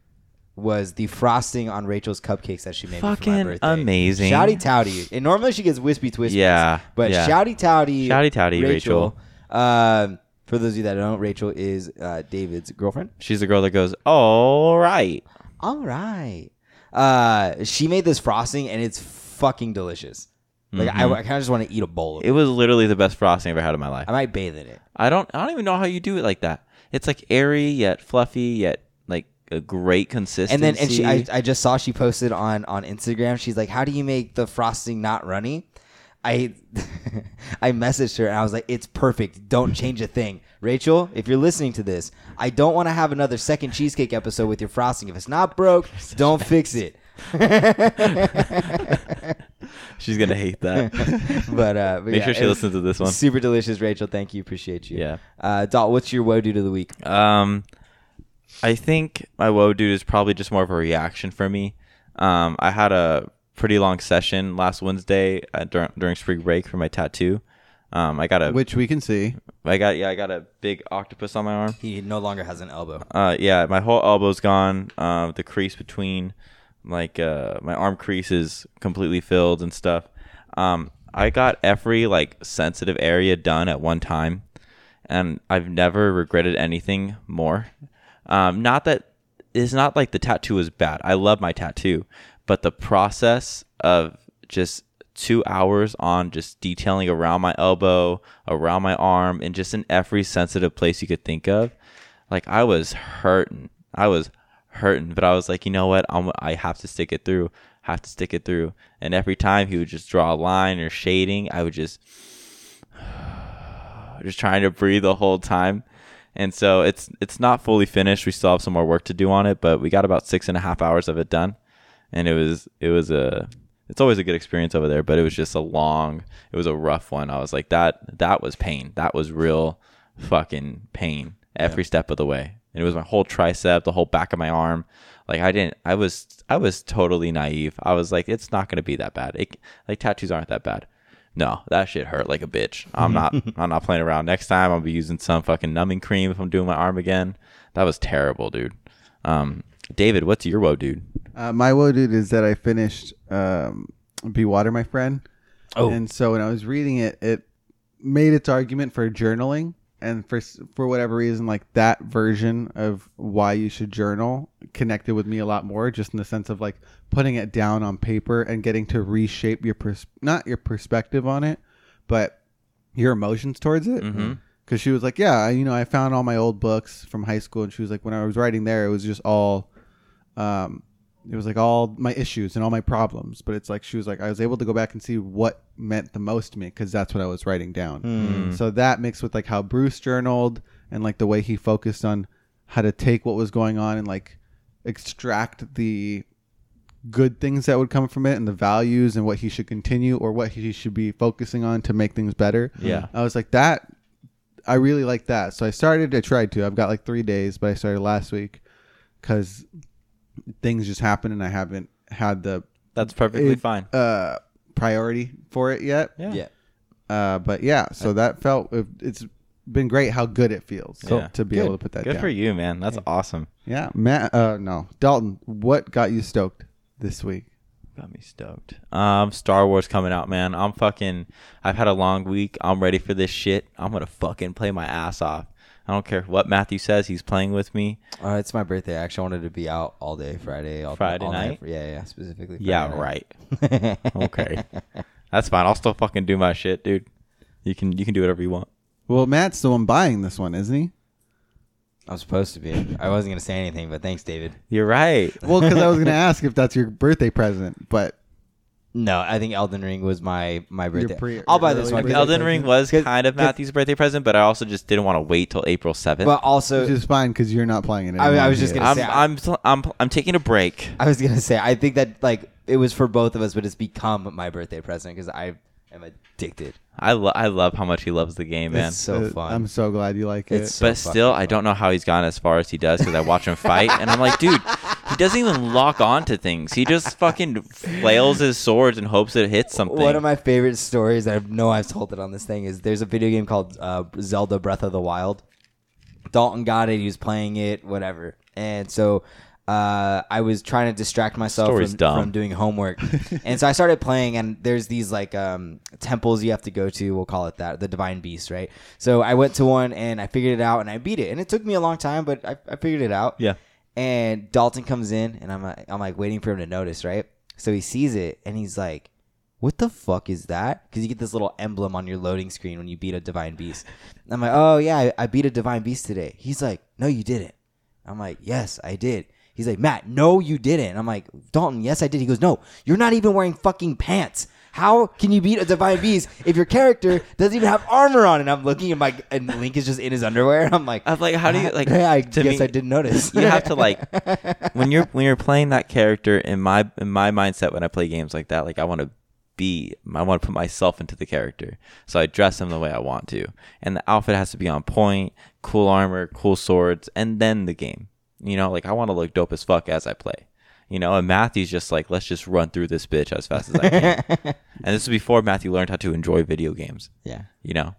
S2: was the frosting on Rachel's cupcakes that she made me for my
S1: Fucking
S2: birthday.
S1: amazing.
S2: Shouty touty. And normally she gets wispy twisties.
S1: Yeah,
S2: But
S1: yeah.
S2: shouty touty.
S1: Shouty touty, Rachel.
S2: Um, for those of you that don't, Rachel is uh, David's girlfriend.
S1: She's the girl that goes, "All right."
S2: All right. Uh, she made this frosting and it's fucking delicious. Like I, mm-hmm. I kind of just want to eat a bowl of it.
S1: It was literally the best frosting I've ever had in my life.
S2: I might bathe in it.
S1: I don't I don't even know how you do it like that. It's like airy yet fluffy yet like a great consistency.
S2: And then and she I, I just saw she posted on on Instagram. She's like, "How do you make the frosting not runny?" I I messaged her and I was like, "It's perfect. Don't change a thing." Rachel, if you're listening to this, I don't want to have another second cheesecake episode with your frosting. If it's not broke, don't fix it.
S1: she's gonna hate that.
S2: but uh, but
S1: Make
S2: yeah,
S1: sure she listens to this one.
S2: Super delicious, Rachel. Thank you. Appreciate you.
S1: Yeah.
S2: Uh, Dalt, what's your woe dude of the week?
S1: Um, I think my woe dude is probably just more of a reaction for me. Um, I had a pretty long session last Wednesday uh, during during spring break for my tattoo. Um, I got a,
S3: Which we can see.
S1: I got yeah, I got a big octopus on my arm.
S2: He no longer has an elbow.
S1: Uh, yeah, my whole elbow's gone. Uh, the crease between, like, uh, my arm crease is completely filled and stuff. Um, I got every like sensitive area done at one time, and I've never regretted anything more. Um, not that it's not like the tattoo is bad. I love my tattoo, but the process of just two hours on just detailing around my elbow, around my arm, and just in every sensitive place you could think of. Like I was hurting. I was hurting, but I was like, you know what? I'm, I have to stick it through. Have to stick it through. And every time he would just draw a line or shading, I would just just trying to breathe the whole time. And so it's it's not fully finished. We still have some more work to do on it, but we got about six and a half hours of it done. And it was it was a it's always a good experience over there, but it was just a long it was a rough one. I was like that that was pain. That was real fucking pain every step of the way. And it was my whole tricep, the whole back of my arm. Like I didn't I was I was totally naive. I was like it's not going to be that bad. It, like tattoos aren't that bad. No, that shit hurt like a bitch. I'm not I'm not playing around. Next time I'll be using some fucking numbing cream if I'm doing my arm again. That was terrible, dude. Um David, what's your woe, dude?
S3: Uh, my woe dude is that I finished um, Be Water, My Friend.
S2: Oh.
S3: And so when I was reading it, it made its argument for journaling. And for for whatever reason, like that version of why you should journal connected with me a lot more, just in the sense of like putting it down on paper and getting to reshape your pers- not your perspective on it, but your emotions towards it.
S1: Mhm.
S3: Because she was like, yeah, you know, I found all my old books from high school, and she was like, when I was writing there, it was just all um, it was like all my issues and all my problems. But it's like she was like, I was able to go back and see what meant the most to me because that's what I was writing down.
S2: Hmm.
S3: So that mixed with like how Bruce journaled and like the way he focused on how to take what was going on and like extract the good things that would come from it and the values and what he should continue or what he should be focusing on to make things better.
S1: Yeah.
S3: I was like that I really like that. So I started I tried to. I've got like 3 days, but I started last week cuz things just happen and I haven't had the
S1: That's perfectly
S3: it-
S1: fine.
S3: uh priority for it yet.
S1: Yeah.
S2: Yeah.
S3: Uh but yeah, so that felt it- it's been great how good it feels
S1: Cool.
S3: to be
S2: Good.
S3: able to put that
S1: Good
S3: down.
S1: for you, man. That's awesome.
S3: Yeah, Matt uh no. Dalton, what got you stoked this week?
S1: Got me stoked. Um, Star Wars coming out, man. I'm fucking. I've had a long week. I'm ready for this shit. I'm gonna fucking play my ass off. I don't care what Matthew says. He's playing with me.
S2: Uh, it's my birthday. I actually wanted to be out all day Friday. All,
S1: Friday
S2: all
S1: night?
S2: Yeah, yeah, specifically.
S1: Yeah,
S2: Friday
S1: right. Okay, that's fine. I'll still fucking do my shit, dude. You can you can do whatever you want.
S3: Well, Matt's the one buying this one, isn't he?
S2: I'm supposed to be. I wasn't gonna say anything, but thanks, David.
S1: You're right.
S3: Well, because I was going to ask if that's your birthday present, but
S2: No, I think Elden Ring was my my birthday.
S3: pre-
S2: I'll buy this one.
S3: birthday
S2: 'cause-
S1: Elden Ring was kind of Matthew's birthday present, but I also just didn't want to wait till April seventh.
S2: But also,
S3: which is fine because you're not playing it.
S2: I- I was just gonna
S3: is.
S2: say-
S1: I'm I'm I'm I'm taking a break.
S2: I was gonna say I think that like it was for both of us, but it's become my birthday present because I am addicted.
S1: I lo- I love how much he loves the game, man.
S2: It's so fun.
S3: I'm so glad you like it.
S2: It's so
S1: but still,
S2: fucking
S1: I don't know how he's gone as far as he does because I watch him fight, and I'm like, dude, he doesn't even lock on to things. He just fucking flails his swords and hopes it hits something.
S2: One of my favorite stories that I know I've told it on this thing is there's a video game called uh, Zelda Breath of the Wild. Dalton got it. He was playing it, whatever. And so uh, I was trying to distract myself from, from doing homework. and so I started playing, and there's these like um, temples you have to go to. We'll call it that, the Divine Beast, right? So I went to one and I figured it out, and I beat it. And it took me a long time, but I, I figured it out.
S1: Yeah.
S2: And Dalton comes in, and I'm like, I'm like waiting for him to notice, right? So he sees it, and he's like, "What the fuck is that?" Because you get this little emblem on your loading screen when you beat a divine beast. I'm like, "Oh yeah, I, I beat a divine beast today." He's like, "No, you didn't." I'm like, "Yes, I did." He's like, "Matt, no, you didn't." I'm like, "Dalton, yes, I did." He goes, "No, you're not even wearing fucking pants." How can you beat a divine beast if your character doesn't even have armor on? And I'm looking at my and Link is just in his underwear. I'm like,
S1: I'm like, how do you like?
S2: Yeah, I guess
S1: me,
S2: I didn't notice.
S1: you have to like when you're when you're playing that character in my in my mindset when I play games like that, like I want to be I want to put myself into the character. So I dress him the way I want to. And the outfit has to be on point, cool armor, cool swords, and then the game. You know, like I want to look dope as fuck as I play. You know, and Matthew's just like, let's just run through this bitch as fast as I can. and this is before Matthew learned how to enjoy video games.
S2: yeah.
S1: You know,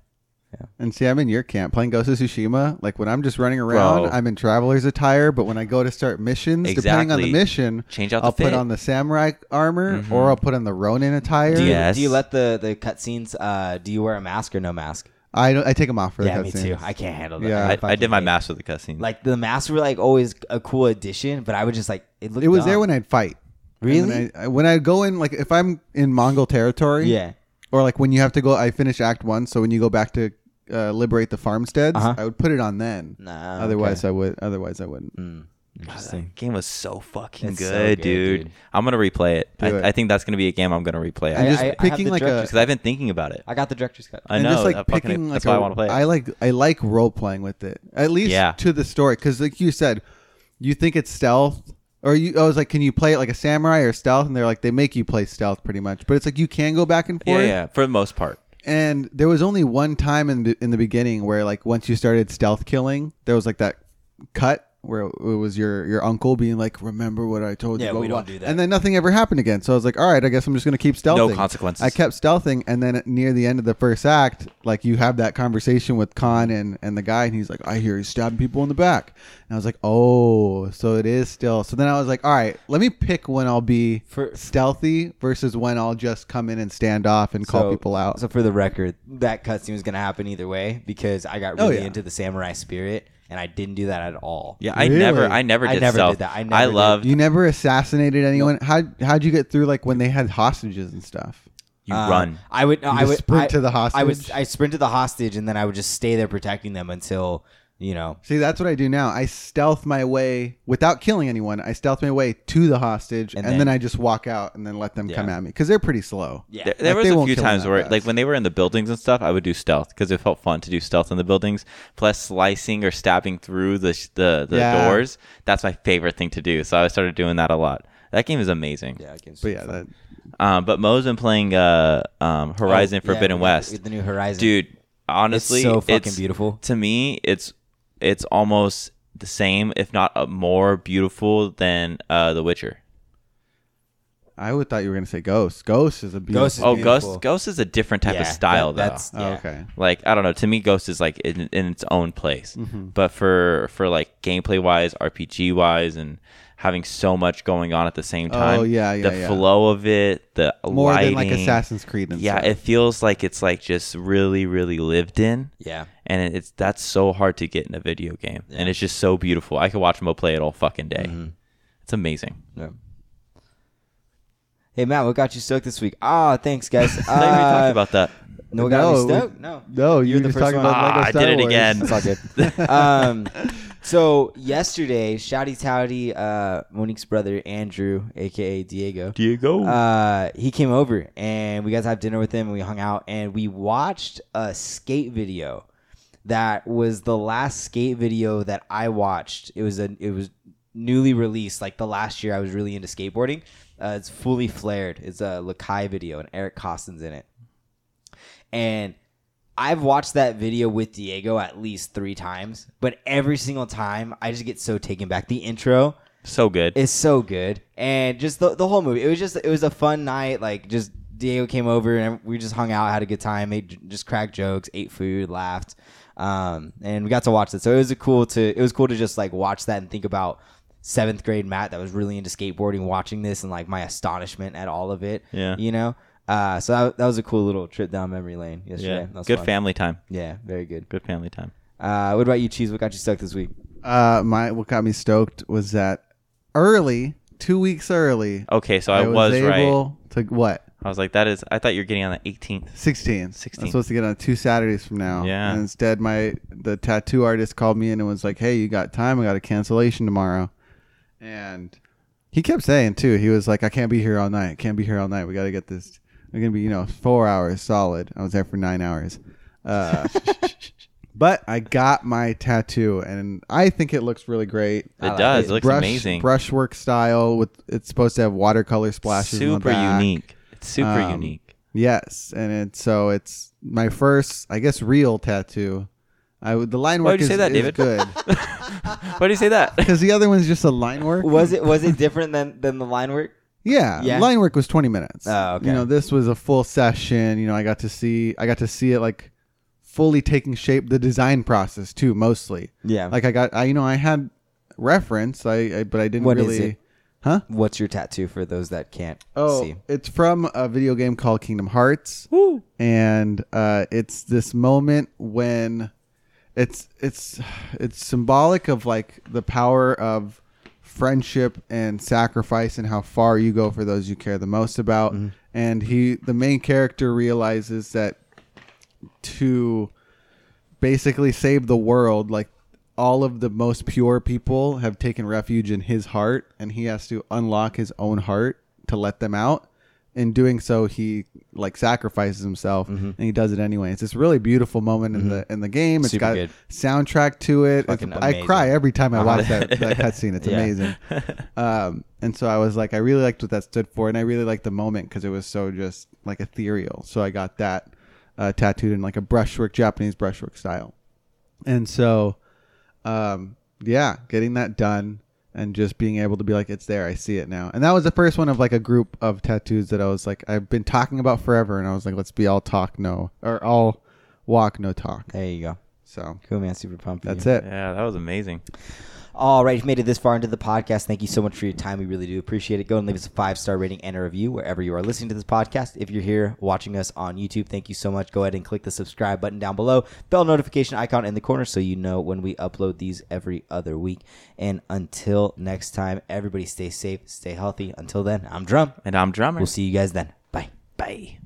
S1: Yeah.
S3: And see, I'm in your camp playing Ghost of Tsushima. Like when I'm just running around,
S1: Bro.
S3: I'm in traveler's attire. But when I go to start missions, depending on the
S1: Exactly.
S3: mission,
S1: Change out the
S3: I'll put on the samurai armor
S1: Mhm.
S3: or I'll put on the Ronin attire.
S2: Do you,
S1: Yes.
S2: do you let the the cutscenes? Uh, do you wear a mask or no mask?
S3: I don't. I take them off for
S2: yeah,
S3: the
S2: me
S3: cutscenes.
S2: too. I can't handle that.
S3: Yeah.
S1: I, I did my
S2: hate-
S1: mask with the cutscene.
S2: Like the masks were like always a cool addition, but I would just like it. Looked
S3: It was there when I'd fight. And
S2: Really?
S3: then I, I- when I go in, like if I'm in Mongol territory,
S2: yeah.
S3: or like when you have to go, I finish Act One, so when you go back to uh, liberate the farmsteads,
S2: Uh-huh.
S3: I would put it on then.
S2: Nah.
S3: otherwise,
S2: okay.
S3: I would. Otherwise, I wouldn't.
S2: Mm,
S1: The
S2: interesting.
S1: game was so fucking good,
S2: so good,
S1: dude.
S2: dude.
S1: I'm gonna replay it. I,
S3: it.
S1: I think that's gonna be a game I'm gonna replay.
S3: And
S2: I-
S3: just
S2: I- I
S3: picking
S2: the
S3: like a
S2: director's
S1: because I've been thinking about it.
S2: I got the director's cut.
S1: I
S3: and
S1: know.
S3: just like
S1: that fucking-
S3: picking like
S1: that's why
S3: a-
S1: I want to play it.
S3: I like I like role playing with it at least
S1: Yeah.
S3: to the story because like you said, you think it's stealth or you. I was like, can you play it like a samurai or stealth? And they're like, they make you play stealth pretty much, but it's like you can go back and
S1: yeah,
S3: forth.
S1: yeah, for the most part.
S3: And there was only one time in the in the beginning where like once you started stealth killing, there was like that cut where it was your your uncle being like, "Remember what I told you?"
S2: Yeah,
S3: blah,
S2: we
S3: blah,
S2: don't
S3: blah.
S2: do that.
S3: And then nothing ever happened again. So I was like, "All right, I guess I'm just gonna keep stealthing."
S1: No consequences.
S3: I kept stealthing, and then near the end of the first act, like you have that conversation with Khan and and the guy, and he's like, "I hear he's stabbing people in the back," and I was like, "Oh, so it is still." So then I was like, "All right, let me pick when I'll be
S2: For-
S3: stealthy versus when I'll just come in and stand off and call
S2: So-
S3: people out."
S2: So for the record, that cutscene was gonna happen either way because I got
S3: Oh,
S2: really
S3: yeah.
S2: into the samurai spirit, and I didn't do that at all.
S1: Yeah, I
S3: Really?
S1: never, I never
S2: I
S1: did
S2: never
S1: stealth.
S2: did that. I never did.
S1: loved
S3: You never assassinated anyone. How how'd you get through like when they had hostages and stuff?
S1: you
S2: Uh,
S1: run.
S2: I would. I
S3: just
S2: would
S3: sprint
S2: I-
S3: to the hostage.
S2: I would.
S3: hostage?
S2: I sprint to the hostage, and then I would just stay there protecting them until you know.
S3: See, that's what I do now. I stealth my way without killing anyone. I stealth my way to the hostage, and,
S2: And
S3: then,
S2: then-
S3: I just walk out and then let them come at me because they're pretty slow.
S2: Yeah.
S1: There, there
S3: Like,
S1: was a few times where,
S3: fast.
S1: like, when they were in the buildings and stuff, I would do stealth because it felt fun to do stealth in the buildings. Plus, slicing or stabbing through the sh- the, the
S3: Yeah.
S1: doors. That's my favorite thing to do. So I started doing that a lot. That game is amazing.
S2: Yeah. I can
S3: But yeah, that,
S1: Um, but Mo's been playing uh, um, Horizon
S2: Oh,
S1: Forbidden
S2: with-
S1: West.
S2: the new Horizon,
S1: Dude, honestly,
S2: it's so fucking
S1: it's-
S2: beautiful.
S1: To me, it's it's almost the same, if not uh, more beautiful than uh, The Witcher.
S3: I would thought you were gonna say Ghost. Ghost is a beautiful.
S2: Ghost is
S1: Oh,
S2: beautiful.
S1: Ghost Ghost is a different type
S2: Yeah,
S1: of style,
S2: that-
S1: though.
S2: that's-
S3: Oh, okay.
S1: like I don't know. To me, Ghost is like in, in its own place.
S3: Mm-hmm.
S1: But for for like gameplay wise, RPG wise, and having so much going on at the same time.
S3: Oh, yeah, yeah,
S1: The
S3: yeah.
S1: flow of it, the
S3: More
S1: lighting,
S3: than like Assassin's Creed and
S1: Yeah,
S3: stuff.
S1: it feels like it's like just really, really lived in.
S2: Yeah.
S1: And it's that's so hard to get in a video game, and it's just so beautiful. I could watch Mo play it all fucking day.
S2: Mhm.
S1: It's amazing.
S2: Yeah. Hey Matt, what got you stoked this week? Ah, thanks guys.
S1: I thought we were
S2: Uh,
S1: about that.
S2: No, what got
S3: No,
S2: me stoked? No.
S3: no, you
S2: You're
S3: were
S2: the
S3: just
S2: first
S3: talking
S2: one.
S3: about Lego
S1: Ah, I did it
S3: Wars.
S1: again.
S2: It's all good. um, so yesterday, Shouty Touty, uh, Monique's brother Andrew, aka Diego,
S1: Diego.
S2: uh, he came over and we got to have dinner with him and we hung out and we watched a skate video. That was the last skate video that I watched. It was a it was newly released like the last year I was really into skateboarding. Uh, it's fully flared. It's a Lakai video and Eric Koston's in it. And I've watched that video with Diego at least three times, but every single time I just get so taken back. The intro,
S1: So good.
S2: It's so good, and just the the whole movie. It was just it was a fun night. Like just Diego came over and we just hung out, had a good time, made just cracked jokes, ate food, laughed, um, and we got to watch it. So it was a cool to it was cool to just like watch that and think about seventh grade Matt that was really into skateboarding, watching this and like my astonishment at all of it.
S1: Yeah.
S2: you know. Uh, so that, that was a cool little trip down memory lane yesterday.
S1: yeah.
S2: That was
S1: Good
S2: fun.
S1: family time.
S2: Yeah, very good.
S1: Good family time.
S2: Uh, what about you, Cheese? What got you stoked this week?
S3: Uh, my what got me stoked was that early, two weeks early,
S1: Okay, so I, was, right.
S3: able to what
S1: I was like, that is. I thought you were getting on the 18th.
S3: 16.
S1: 16.
S3: I'm supposed to get on two Saturdays from now.
S1: Yeah.
S3: And instead, my the tattoo artist called me in and was like, "Hey, you got time? I got a cancellation tomorrow." And he kept saying too. He was like, "I can't be here all night. Can't be here all night. We got to get this. We're gonna be, you know, four hours solid." I was there for nine hours. Uh, but I got my tattoo, and I think it looks really great.
S1: It
S2: like
S1: does.
S2: it.
S1: It looks
S3: Brush
S1: amazing.
S3: brushwork style with it's supposed to have watercolor splashes. on the
S1: Super
S3: back.
S1: unique. It's super
S3: Um,
S1: unique.
S3: Yes, and it's so it's my first, I guess, real tattoo. I would the line work
S1: Why
S3: work
S1: would you
S3: is,
S1: say that,
S3: is
S1: David?
S3: good
S1: Why do you say that?
S3: because the other one's just a line work.
S2: Was it was it different than than the line work?
S3: Yeah,
S2: Yeah.
S3: line work was twenty minutes.
S2: Oh, okay.
S3: You know, this was a full session. You know, I got to see, I got to see it like fully taking shape. The design process too, mostly.
S2: Yeah.
S3: Like I got, I you know, I had reference, I, I but I didn't
S2: What is
S3: really.
S2: it?
S3: Huh?
S2: What's your tattoo for those that can't
S3: Oh,
S2: see?
S3: it's from a video game called Kingdom Hearts, and uh, it's this moment when it's it's it's symbolic of like the power of friendship and sacrifice and how far you go for those you care the most about. Mm-hmm. And he, the main character, realizes that to basically save the world, like all of the most pure people have taken refuge in his heart, and he has to unlock his own heart to let them out. In doing so, he like sacrifices himself,
S2: Mm-hmm.
S3: and he does it anyway. It's this really beautiful moment in the in the game. It's
S2: Super
S3: got
S2: good.
S3: soundtrack to it. I cry every time I
S2: Uh-huh.
S3: watch that, that cutscene. It's
S2: Yeah.
S3: amazing. Um, and so I was like, I really liked what that stood for, and I really liked the moment because it was so just like ethereal. So I got that uh, tattooed in like a brushwork, Japanese brushwork style. And so, um, yeah, getting that done and just being able to be like, it's there, I see it now. And that was the first one of like a group of tattoos that I was like, I've been talking about forever, and I was like, let's be all talk, no, or all walk, no talk.
S2: There you go.
S3: So
S2: Cool man, super pumped.
S3: that's
S2: you.
S3: it.
S1: Yeah, that was amazing.
S2: All right, if you made it this far into the podcast, thank you so much for your time. We really do appreciate it. Go and leave us a five star rating and a review wherever you are listening to this podcast. If you're here watching us on YouTube, thank you so much. Go ahead and click the subscribe button down below, bell notification icon in the corner so you know when we upload these every other week. And until next time, everybody stay safe, stay healthy. Until then, I'm Drum.
S1: And I'm drummer.
S2: We'll see you guys then. Bye.
S1: Bye.